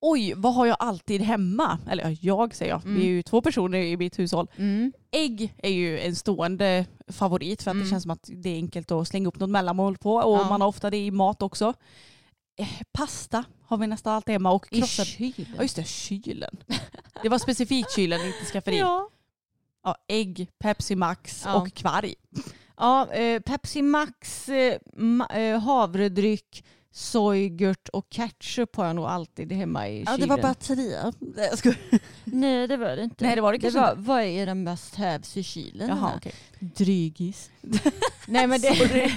Oj, vad har jag alltid hemma? Eller ja, jag säger jag, Mm. vi är ju två personer i mitt hushåll. Mm. Ägg är ju en stående favorit för att Mm. det känns som att det är enkelt att slänga upp något mellanmål på och Ja. man har ofta det i mat också. Eh, pasta har vi nästan alltid hemma och I kylen? Ja just det, kylen. Det var specifikt kylen, inte skafferi. (laughs) Ja. Ja. ägg, Pepsi Max Ja. och kvarg. Ja, eh, Pepsi Max, eh, ma- eh, havredryck, sojgurt och ketchup har jag nog alltid hemma i kylen. batterier. Nej, jag. Nej det var det inte. Nej, det var det det kanske var, Vad är era must haves i kylen? Jaha, okej. Drygis. (laughs) Nej, men det, (laughs)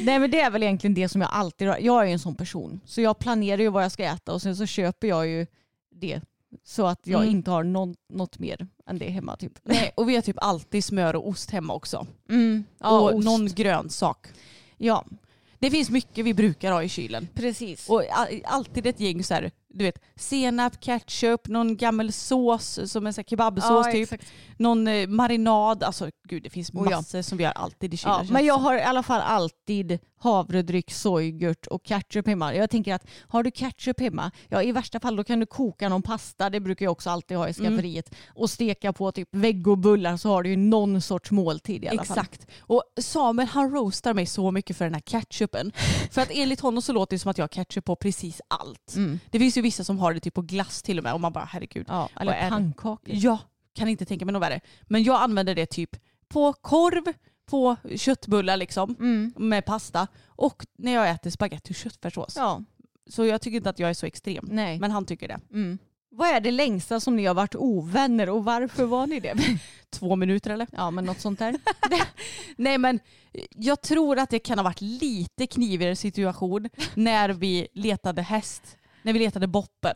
nej men det är väl egentligen det som jag alltid har. Jag är ju en sån person. Så jag planerar ju vad jag ska äta och sen så köper jag ju det. Så att jag Mm. inte har någon, något mer än det hemma typ. Nej, och vi har typ alltid smör och ost hemma också. Mm. Ja, och ost. någon grönsak. Ja, Det finns mycket vi brukar ha i kylen. precis. Och alltid ett gäng så här, du vet, senap, ketchup, någon gammal sås som en så kebabsås ja, typ. exakt. Någon eh, marinad, alltså gud det finns Oh, ja. massor som vi har alltid i kylen. Ja, men jag har i alla fall alltid havredryck, sojgurt och ketchup hemma. Jag tänker att har du ketchup hemma, ja i värsta fall då kan du koka någon pasta, det brukar jag också alltid ha i Mm. skafferiet, och steka på typ vegobullar så har du ju någon sorts måltid i alla fall. Exakt. Och Samuel han roastar mig så mycket för den här ketchupen. (laughs) för att enligt honom så låter det som att jag har ketchup på precis allt. Mm. Det finns ju vissa som har det typ på glass till och med och man bara herregud. Ja, eller pannkakor. Ja, kan inte tänka mig något värre. Men jag använder det typ på korv, på köttbullar liksom Mm. med pasta och när jag äter spagetti och köttfärssås. Ja, Så jag tycker inte att jag är så extrem. nej. Men han tycker det. Mm. Vad är det längsta som ni har varit ovänner och varför var ni det? (laughs) Två minuter eller? Ja men något sånt där. (laughs) Nej men jag tror att det kan ha varit lite knivigare situation (laughs) när vi letade häst. När vi letade boppen.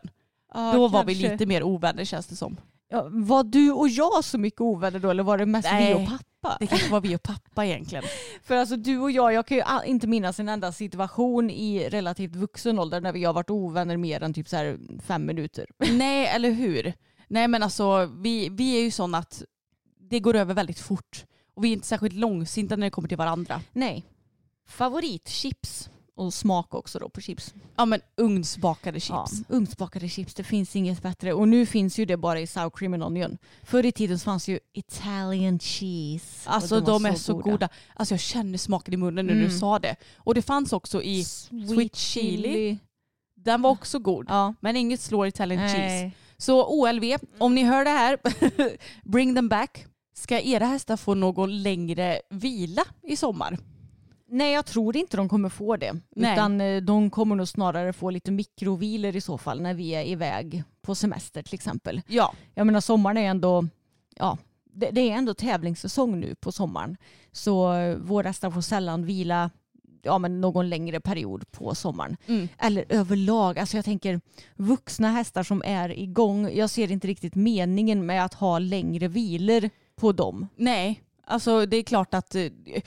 Ja, Då var vi kanske. lite mer ovänner känns det som. Ja, var du och jag så mycket ovänner då eller var det mest Nej. vi och pappa? Det kanske var vi och pappa egentligen. (laughs) För alltså du och jag, jag kan ju inte minnas en enda situation i relativt vuxen ålder när vi har varit ovänner mer än typ så här fem minuter. (laughs) Nej eller hur. Nej men alltså vi, vi är ju sådana att det går över väldigt fort. Och vi är inte särskilt långsinta när det kommer till varandra. Nej. Favoritchips och smak också då på chips. Ja men ugnsbakade Ja, chips. ugnsbakade chips, det finns inget bättre. Och nu finns ju det bara i sour cream and onion. Förr i tiden så fanns ju Italian cheese. Alltså de, var är så goda. Alltså jag känner smaken i munnen när Mm. du sa det. Och det fanns också i, Sweet chili. den var också god. Ja. Men inget slår Italian cheese. Nej. Så OLV, om ni hör det här, (laughs) bring them back. Ska era hästar få någon längre vila i sommar? Nej, jag tror inte de kommer få det. Nej. Utan eh, de kommer nog snarare få lite mikrovilor i så fall när vi är iväg på semester till exempel. Ja. Jag menar sommaren är ändå, ja, det, det är ändå tävlingssäsong nu på sommaren. Så eh, våra hästar får sällan vila ja, men någon längre period på sommaren. Mm. Eller överlag, alltså jag tänker vuxna hästar som är igång, jag ser inte riktigt meningen med att ha längre vilor på dem. Nej, alltså det är klart att, eh,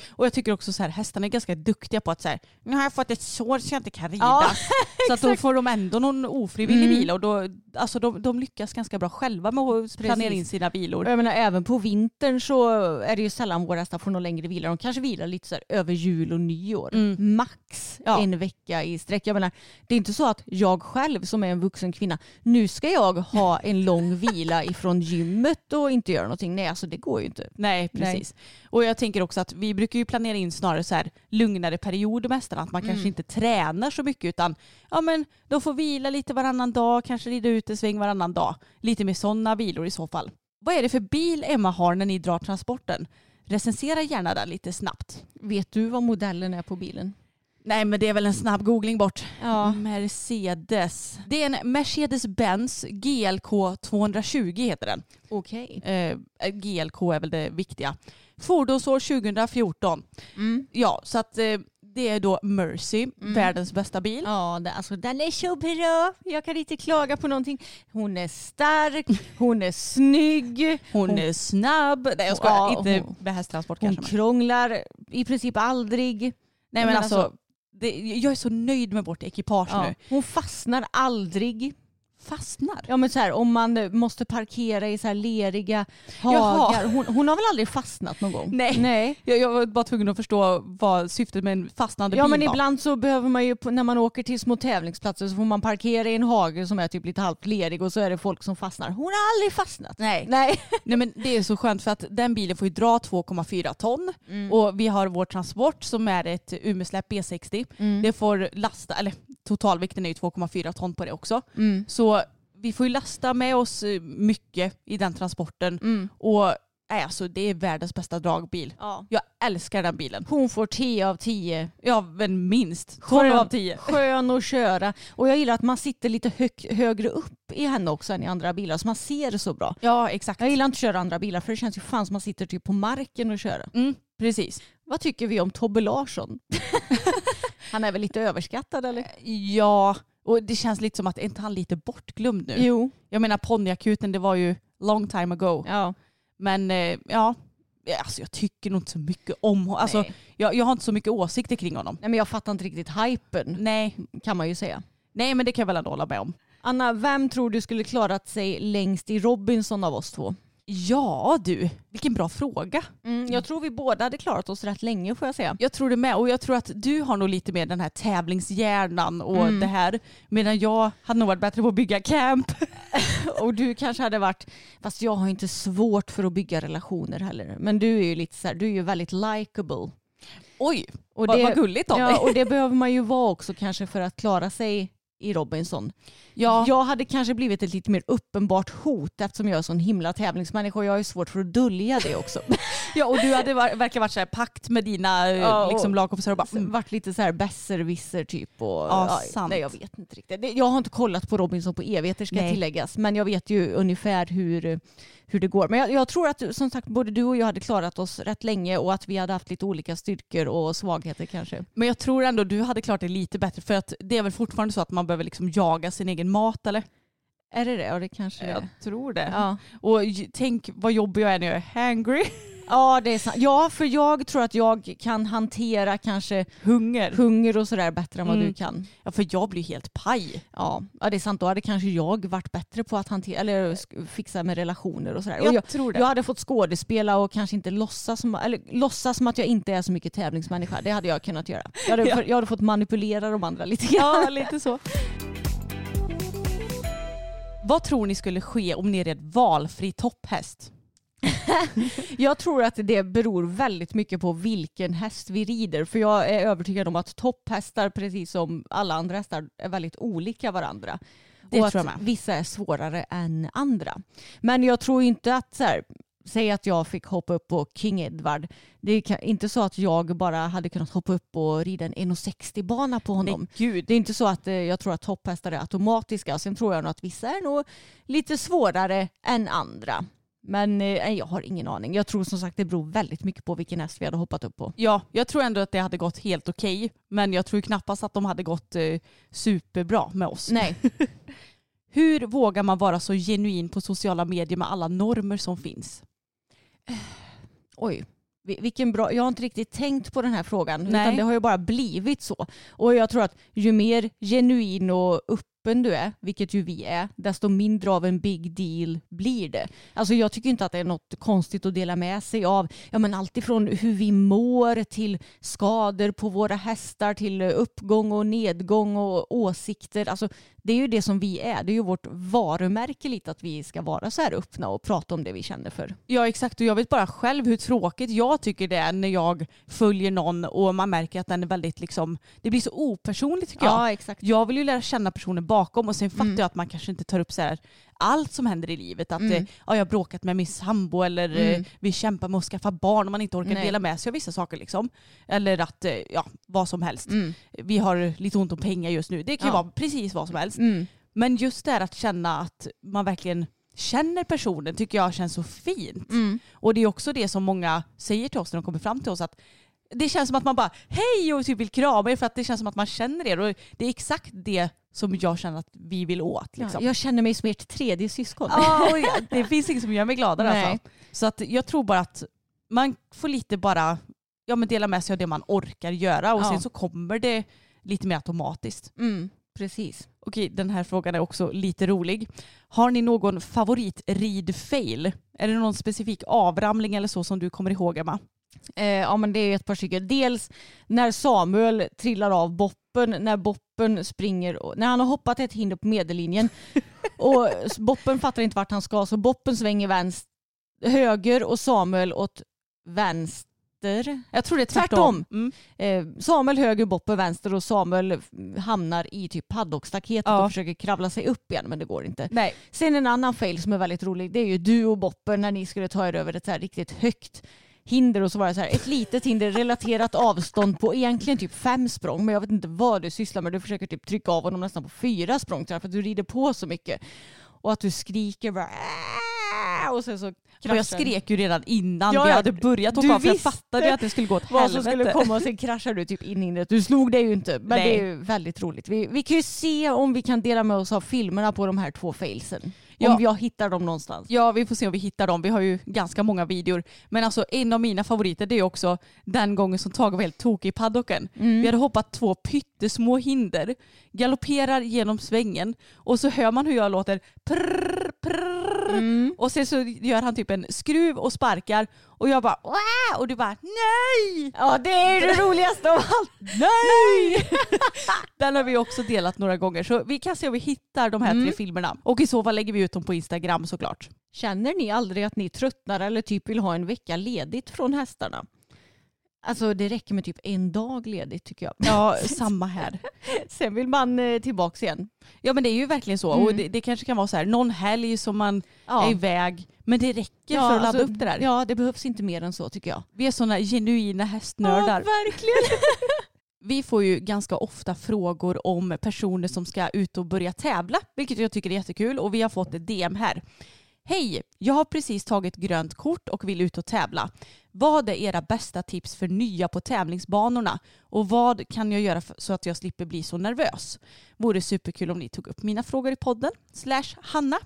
och jag tycker också så här, hästarna är ganska duktiga på att så här, nu har jag fått ett sår så jag inte kan rida. Ja, (laughs) så att då får de ändå någon ofrivillig Mm. vila och då, alltså de, de lyckas ganska bra själva med att planera in sina vilor. jag menar även på vintern så är det ju sällan våra hästar får någon längre vila. De kanske vilar lite så här över jul och nyår. Mm. Max Ja. en vecka i sträck. Jag menar, det är inte så att jag själv som är en vuxen kvinna, nu ska jag ha en lång vila (laughs) ifrån gymmet och inte göra någonting. Nej, alltså det går ju inte. Nej, precis. Och jag tänker också att vi brukar ju planera in snarare så här lugnare perioder med hästarna. Att man kanske inte tränar så mycket utan ja, men de får vila lite varannan dag, kanske rida ut en sväng varannan dag. Lite mer sådana vilor i så fall. Vad är det för bil Emma har när ni drar transporten? Recensera gärna den lite snabbt. Vet du vad modellen är på bilen? Nej men det är väl en snabb googling bort. Ja. Mercedes. Det är en Mercedes-Benz GLK 220 heter den. Okej. Eh, GLK är väl det viktiga. Fordonsår 2014. Mm. Ja, så att eh, det är då Mercy, världens bästa bil. Ja, det, alltså den är så bra. Jag kan inte klaga på någonting. Hon är stark, (laughs) hon är snygg, Hon, Hon- är snabb. Nej jag skojar, Ja, inte hon- med hästtransport hon kanske. Men. krånglar i princip aldrig. Nej men, men alltså, alltså- det, jag är så nöjd med vårt ekipage Ja. nu. Hon fastnar aldrig. Fastnar. Ja men så här, om man eh, måste parkera i så här leriga hagar. Hon, hon har väl aldrig fastnat någon gång? Nej. Nej. Jag, jag var bara tvungen att förstå vad syftet med en fastnande Ja bil men var. ibland så behöver man ju, när man åker till små tävlingsplatser så får man parkera i en hage som är typ lite halvt lerig och så är det folk som fastnar. Hon har aldrig fastnat. Nej. Nej. (laughs) Nej men det är så skönt för att den bilen får ju dra 2,4 ton och vi har vår transport som är ett Umeåsläp B60. Mm. Det får lasta, eller totalvikten är ju 2,4 ton på det också. Mm. Så vi får ju lasta med oss eh, mycket i den transporten Mm. och alltså, det är världens bästa dragbil. Ja. Jag älskar den bilen. Hon får 10 av 10. Ja men minst 12 av 10. (laughs) Skön att köra. Och jag gillar att man sitter lite hög, högre upp i henne också än i andra bilar så man ser det så bra. Ja exakt. Jag gillar inte att köra andra bilar för det känns ju fan som man sitter typ på marken och köra. Mm, precis. Vad tycker vi om Tobbe Larsson? (laughs) han är väl lite överskattad eller? Ja, och det känns lite som att är inte han lite bortglömd nu? Jo. Jag menar ponnyakuten det var ju long time ago. Ja. Men eh, ja, alltså, jag tycker nog inte så mycket om honom. Alltså, jag, jag har inte så mycket åsikter kring honom. Nej men jag fattar inte riktigt hypen Nej, kan man ju säga. nej men det kan jag väl ändå hålla med om. Anna, vem tror du skulle klarat sig längst i Robinson av oss två? Ja du, vilken bra fråga. Mm, jag tror vi båda hade klarat oss rätt länge får jag säga. Jag tror det med och jag tror att du har nog lite mer den här tävlingshjärnan och Mm. det här. Medan jag hade nog varit bättre på att bygga camp. (laughs) Och du kanske hade varit, fast jag har inte svårt för att bygga relationer heller. Men du är ju lite så här, du är ju väldigt likable. Oj, Och vad, vad gulligt av ja, dig. och det (laughs) behöver man ju vara också kanske för att klara sig i Robinson. Ja. Jag hade kanske blivit ett lite mer uppenbart hot eftersom jag är sån himla tävlingsmänniska och jag har ju svårt för att dölja det också. (laughs) ja, och du hade var, verkligen varit så här pakt med dina eh, Ja, liksom, lagkompisar och bara mm. varit lite så här besserwisser typ. Och, Ja, sant. Nej jag vet inte riktigt. Jag har inte kollat på Robinson på evigheter ska Nej. tilläggas. Men jag vet ju ungefär hur, hur det går. Men jag, jag tror att som sagt både du och jag hade klarat oss rätt länge och att vi hade haft lite olika styrkor och svagheter kanske. Men jag tror ändå du hade klarat det lite bättre för att det är väl fortfarande så att man behöver liksom jaga sin egen mat eller? Är det det? Ja det kanske det är. tror det. Ja. Och tänk vad jobbig jag är när jag är hangry. (laughs) ja det är sant. Ja för jag tror att jag kan hantera kanske Hunger. hunger och sådär bättre än vad Mm. du kan. Ja för jag blir helt paj. Ja. ja det är sant. Då hade kanske jag varit bättre på att hantera eller sk- fixa med relationer och sådär. Och Jag, tror det. Jag hade fått skådespela och kanske inte låtsas som, eller låtsas som att jag inte är så mycket tävlingsmänniska. Det hade jag kunnat göra. Jag hade, (laughs) Ja. jag hade fått manipulera de andra lite grann. Ja, lite så. Vad tror ni skulle ske om ni red valfri topphäst? (laughs) Jag tror att det beror väldigt mycket på vilken häst vi rider. För jag är övertygad om att topphästar, precis som alla andra hästar, är väldigt olika varandra. Det och att vissa är svårare än andra. Men jag tror inte att så här, Säg att jag fick hoppa upp på King Edward. Det är inte så att jag bara hade kunnat hoppa upp och rida en 1,60 bana på honom. Nej, gud. Det är inte så att eh, jag tror att topphästar är automatiska. Sen tror jag nog att vissa är nog lite svårare än andra. Men eh, jag har ingen aning. Jag tror som sagt det beror väldigt mycket på vilken häst vi hade hoppat upp på. Ja, jag tror ändå att det hade gått helt okej. Men jag tror knappast att de hade gått eh, superbra med oss. Nej. (laughs) Hur vågar man vara så genuin på sociala medier med alla normer som finns? (sighs) Oj. Vi- Vilken bra, jag har inte riktigt tänkt på den här frågan. Nej. Utan det har ju bara blivit så. Och jag tror att ju mer genuin och öppen du är, vilket ju vi är, desto mindre av en big deal blir det. Alltså jag tycker inte att det är något konstigt att dela med sig av ja, men allt ifrån hur vi mår till skador på våra hästar till uppgång och nedgång och åsikter. Alltså, det är ju det som vi är. Det är ju vårt varumärke lite att vi ska vara så här öppna och prata om det vi känner för. Ja exakt och jag vet bara själv hur tråkigt jag tycker det är när jag följer någon och man märker att den är väldigt liksom, det blir så opersonligt tycker jag. exakt. Jag vill ju lära känna personen bakom och sen fattar Mm. jag att man kanske inte tar upp så här allt som händer i livet. Att Mm. eh, ja, jag har bråkat med min sambo eller eh, Mm. vi kämpar med att skaffa barn och man inte orkar Nej. dela med sig av vissa saker. Liksom. Eller att, eh, ja, vad som helst. Mm. Vi har lite ont om pengar just nu. Det kan ju Ja. vara precis vad som helst. Mm. Men just det här att känna att man verkligen känner personen tycker jag känns så fint. Mm. Och det är också det som många säger till oss när de kommer fram till oss. att Det känns som att man bara hej och typ vill krama er för att det känns som att man känner er. Och det är exakt det som jag känner att vi vill åt. Liksom. Ja, jag känner mig som ert tredje syskon. Ja, (laughs) och jag- det finns inget som gör mig gladare alltså. Så att jag tror bara att man får lite bara ja, men dela med sig av det man orkar göra och Ja. sen så kommer det lite mer automatiskt. Mm, precis. Okej, den här frågan är också lite rolig. Har ni någon favoritrid-fail? Är det någon specifik avramling eller så som du kommer ihåg Emma? Eh, ja men det är ett par stycken. Dels när Samuel trillar av boppen, när boppen springer, och- när han har hoppat ett hinder på medellinjen (laughs) och boppen fattar inte vart han ska så boppen svänger vänster, höger och Samuel åt vänster. Jag tror det är Tvärtom. tvärtom. Mm. Eh, Samuel höger, boppen vänster och Samuel hamnar i typ paddockstaketet Ja. och försöker kravla sig upp igen men det går inte. Nej. Sen en annan fail som är väldigt rolig, det är ju du och Boppen när ni skulle ta er över ett så här riktigt högt hinder och så var det så här, ett litet hinder relaterat avstånd på egentligen typ fem språng men jag vet inte vad du sysslar med. Du försöker typ trycka av honom nästan på fyra språng för att du rider på så mycket. Och att du skriker bara och sen så kraschar jag skrek ju redan innan Ja, vi hade börjat åka av för jag fattade att det skulle gå åt vad helvete. som skulle komma och sen kraschar du typ in i hindret. Du slog dig ju inte men Nej. det är väldigt roligt. Vi, vi kan ju se om vi kan dela med oss av filmerna på de här två failsen. Ja. Om jag hittar dem någonstans. Ja, vi får se om vi hittar dem. Vi har ju ganska många videor. Men alltså en av mina favoriter det är också den gången som Tage var helt tokig i paddocken. Mm. Vi hade hoppat två pyttesmå hinder, galopperar genom svängen och så hör man hur jag låter prrr, prrr. Mm. Och sen så gör han typ en skruv och sparkar och jag bara Wah! och du bara nej! Ja det är det roligaste av allt. Nej! Den har vi också delat några gånger så vi kan se om vi hittar de här Mm. tre filmerna. Och i så fall lägger vi ut dem på Instagram såklart. Känner ni aldrig att ni tröttnar eller typ vill ha en vecka ledigt från hästarna? Alltså det räcker med typ en dag ledigt tycker jag. Ja, (laughs) (laughs) samma här. Sen vill man eh, tillbaks igen. Ja men det är ju verkligen så. Mm. Och det, det kanske kan vara så här, någon helg som man Ja. är iväg. Men det räcker för att ladda upp det där. Ja, det behövs inte mer än så tycker jag. Vi är sådana genuina hästnördar. verkligen. (laughs) Vi får ju ganska ofta frågor om personer som ska ut och börja tävla, vilket jag tycker är jättekul och vi har fått ett DM här. Hej, jag har precis tagit grönt kort och vill ut och tävla. Vad är era bästa tips för nya på tävlingsbanorna och vad kan jag göra så att jag slipper bli så nervös? Vore superkul om ni tog upp mina frågor i podden. Slash Hanna.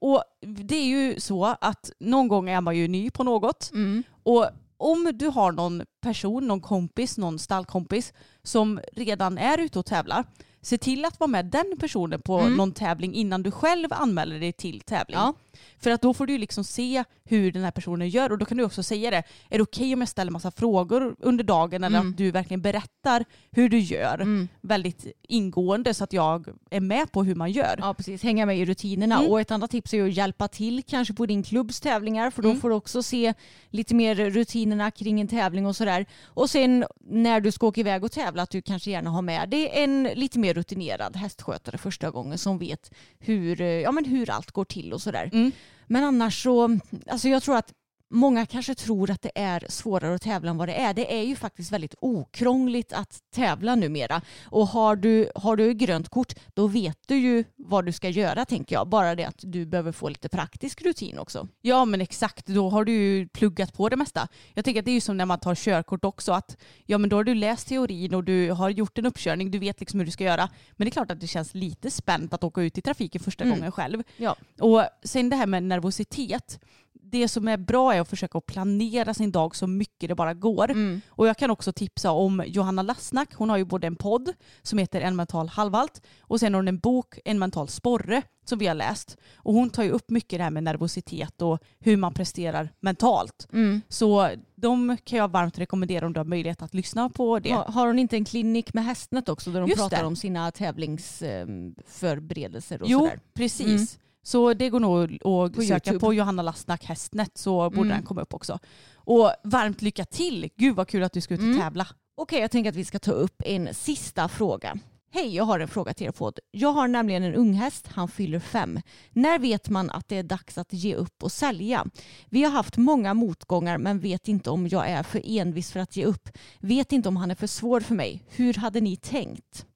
Och det är ju så att någon gång är man ju ny på något Mm. och om du har någon person, någon kompis, någon stallkompis som redan är ute och tävlar, se till att vara med den personen på Mm. någon tävling innan du själv anmäler dig till tävling. Ja. För att då får du liksom se hur den här personen gör och då kan du också säga det. Är det okej om jag ställer massa frågor under dagen eller Mm. att du verkligen berättar hur du gör Mm. väldigt ingående så att jag är med på hur man gör. Ja precis, hänga med i rutinerna. Mm. Och ett annat tips är att hjälpa till kanske på din klubbs tävlingar för då Mm. får du också se lite mer rutinerna kring en tävling och sådär. Och sen när du ska åka iväg och tävla att du kanske gärna har med dig en lite mer rutinerad hästskötare första gången som vet hur, eh, ja, men hur allt går till och sådär. Mm. Men annars så, alltså jag tror att Många kanske tror att det är svårare att tävla än vad det är. Det är ju faktiskt väldigt okrångligt att tävla numera. Och har du, har du grönt kort då vet du ju vad du ska göra tänker jag. Bara det att du behöver få lite praktisk rutin också. Ja men exakt, då har du ju pluggat på det mesta. Jag tänker att det är ju som när man tar körkort också att ja men då har du läst teorin och du har gjort en uppkörning, du vet liksom hur du ska göra. Men det är klart att det känns lite spänt att åka ut i trafiken första Mm. gången själv. Ja. Och sen det här med nervositet. Det som är bra är att försöka planera sin dag så mycket det bara går. Mm. Och jag kan också tipsa om Johanna Lassnack. Hon har ju både en podd som heter En mental halvalt och sen har hon en bok, En mental sporre, som vi har läst. Och hon tar ju upp mycket det här med nervositet och hur man presterar mentalt. Mm. Så de kan jag varmt rekommendera om du har möjlighet att lyssna på det. Har, har hon inte en klinik med Hästnet också där de Just pratar det. om sina tävlingsförberedelser och Jo, sådär? precis. Mm. Så det går nog att På söka YouTube. på Johanna Lassnack Hästnet så borde Mm. den komma upp också. Och varmt lycka till! Gud vad kul att du ska ut och Mm. tävla. Okej, jag tänker att vi ska ta upp en sista fråga. Hej, jag har en fråga till er podd. Jag har nämligen en unghäst, han fyller fem. När vet man att det är dags att ge upp och sälja? Vi har haft många motgångar men vet inte om jag är för envis för att ge upp. Vet inte om han är för svår för mig. Hur hade ni tänkt?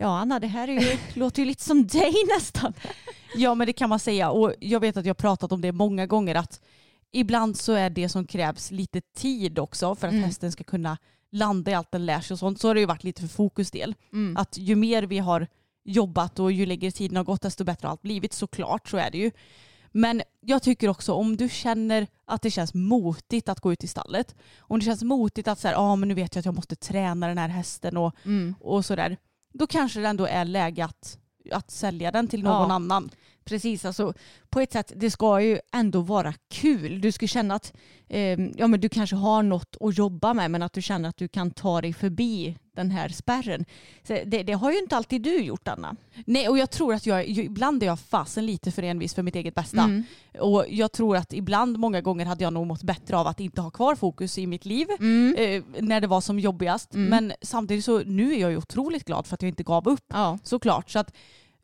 Ja, Anna, det här är ju, låter ju lite som dig (laughs) nästan. Ja men det kan man säga och jag vet att jag har pratat om det många gånger att ibland så är det som krävs lite tid också för att Mm. hästen ska kunna landa i allt den lär sig och sånt. Så har det ju varit lite för fokusdel. Mm. Att ju mer vi har jobbat och ju längre tiden har gått desto bättre har allt blivit. Såklart så är det ju. Men jag tycker också om du känner att det känns motigt att gå ut i stallet. Om det känns motigt att säga, ah, men nu vet jag att jag måste träna den här hästen och, Mm. och sådär. Då kanske det ändå är läge att, att sälja den till någon Ja. annan. Precis, alltså på ett sätt, det ska ju ändå vara kul. Du ska känna att eh, ja, men du kanske har något att jobba med men att du känner att du kan ta dig förbi den här spärren. Det, det har ju inte alltid du gjort Anna. Nej och jag tror att jag, ibland är jag fasen lite för envis för mitt eget bästa. Mm. Och jag tror att ibland, många gånger hade jag nog mått bättre av att inte ha kvar fokus i mitt liv. Mm. Eh, när det var som jobbigast. Mm. Men samtidigt så nu är jag ju otroligt glad för att jag inte gav upp. Ja. Såklart. Så att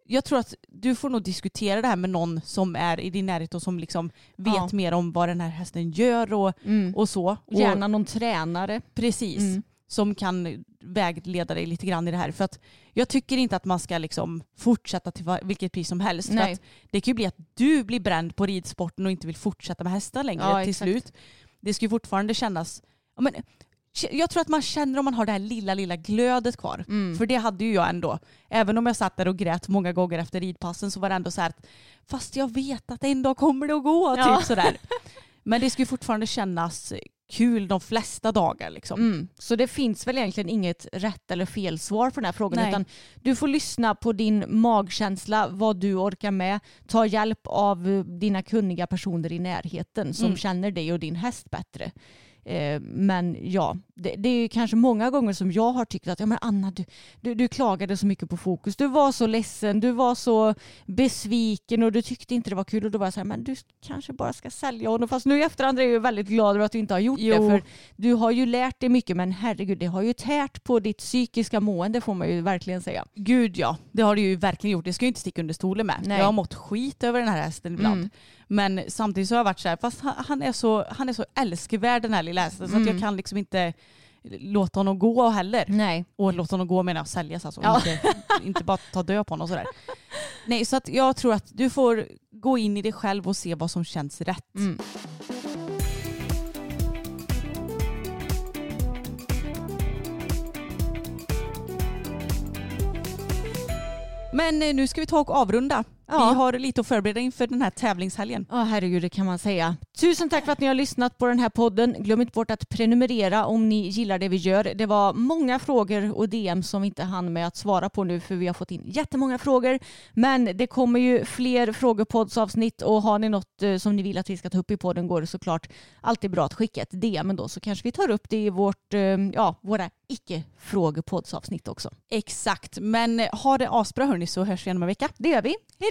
jag tror att du får nog diskutera det här med någon som är i din närhet och som liksom vet Ja. mer om vad den här hästen gör och, Mm. och så. Och, Gärna någon tränare. Precis. Mm. Som kan vägleda dig lite grann i det här. För att jag tycker inte att man ska liksom fortsätta till vilket pris som helst. För Nej. att det kan ju bli att du blir bränd på ridsporten och inte vill fortsätta med hästar längre Ja, till exakt. slut. Det ska ju fortfarande kännas... Men, jag tror att man känner om man har det här lilla, lilla glödet kvar. Mm. För det hade ju jag ändå. Även om jag satt där och grät många gånger efter ridpassen så var det ändå så här att fast jag vet att en dag kommer det att gå. Ja. Typ sådär. (laughs) Men det ska ju fortfarande kännas kul de flesta dagar. Liksom. Mm. Så det finns väl egentligen inget rätt eller fel svar på den här frågan Nej. utan du får lyssna på din magkänsla, vad du orkar med. Ta hjälp av eh, dina kunniga personer i närheten som Mm. känner dig och din häst bättre. Eh, Men ja, det, det är ju kanske många gånger som jag har tyckt att ja, men Anna, du, du, du klagade så mycket på fokus. Du var så ledsen, du var så besviken och du tyckte inte det var kul. Och då var jag så här, men du kanske bara ska sälja honom. Fast nu i efterhand är jag väldigt glad över att du inte har gjort Jo. det. För du har ju lärt dig mycket, men herregud, det har ju tärt på ditt psykiska mående får man ju verkligen säga. Gud ja, det har det ju verkligen gjort. Det ska jag inte sticka under stolen med. Nej. Jag har mått skit över den här hästen ibland. Mm. Men samtidigt så har jag varit så här, fast han, han, är, så, han är så älskvärd den här lilla hästen så att Mm. jag kan liksom inte låta honom gå heller. Nej. Och låta honom gå menar jag säljas alltså. Ja. Inte, inte bara ta död på honom och sådär. Nej så att jag tror att du får gå in i det själv och se vad som känns rätt. Mm. Men eh, nu ska vi ta och avrunda. Ja. Vi har lite att förbereda inför den här tävlingshelgen. Ja, herregud, det kan man säga. Tusen tack för att ni har lyssnat på den här podden. Glöm inte bort att prenumerera om ni gillar det vi gör. Det var många frågor och DM som vi inte hann med att svara på nu för vi har fått in jättemånga frågor. Men det kommer ju fler frågepoddsavsnitt och har ni något eh, som ni vill att vi ska ta upp i podden går det såklart alltid bra att skicka ett DM då så kanske vi tar upp det i vårt, eh, ja, våra icke-frågepoddsavsnitt också. Exakt, men ha det asbra hörni så hörs vi igen om en vecka. Det gör vi. Hej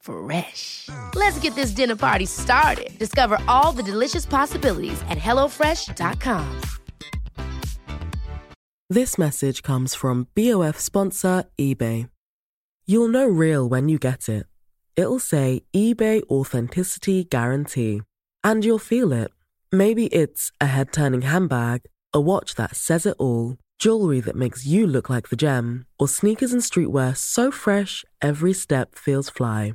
Fresh. Let's get this dinner party started. Discover all the delicious possibilities at hellofresh.com. This message comes from BOF sponsor eBay. You'll know real when you get it. It'll say eBay Authenticity Guarantee. And you'll feel it. Maybe it's a head turning handbag, a watch that says it all, jewelry that makes you look like the gem, or sneakers and streetwear so fresh every step feels fly.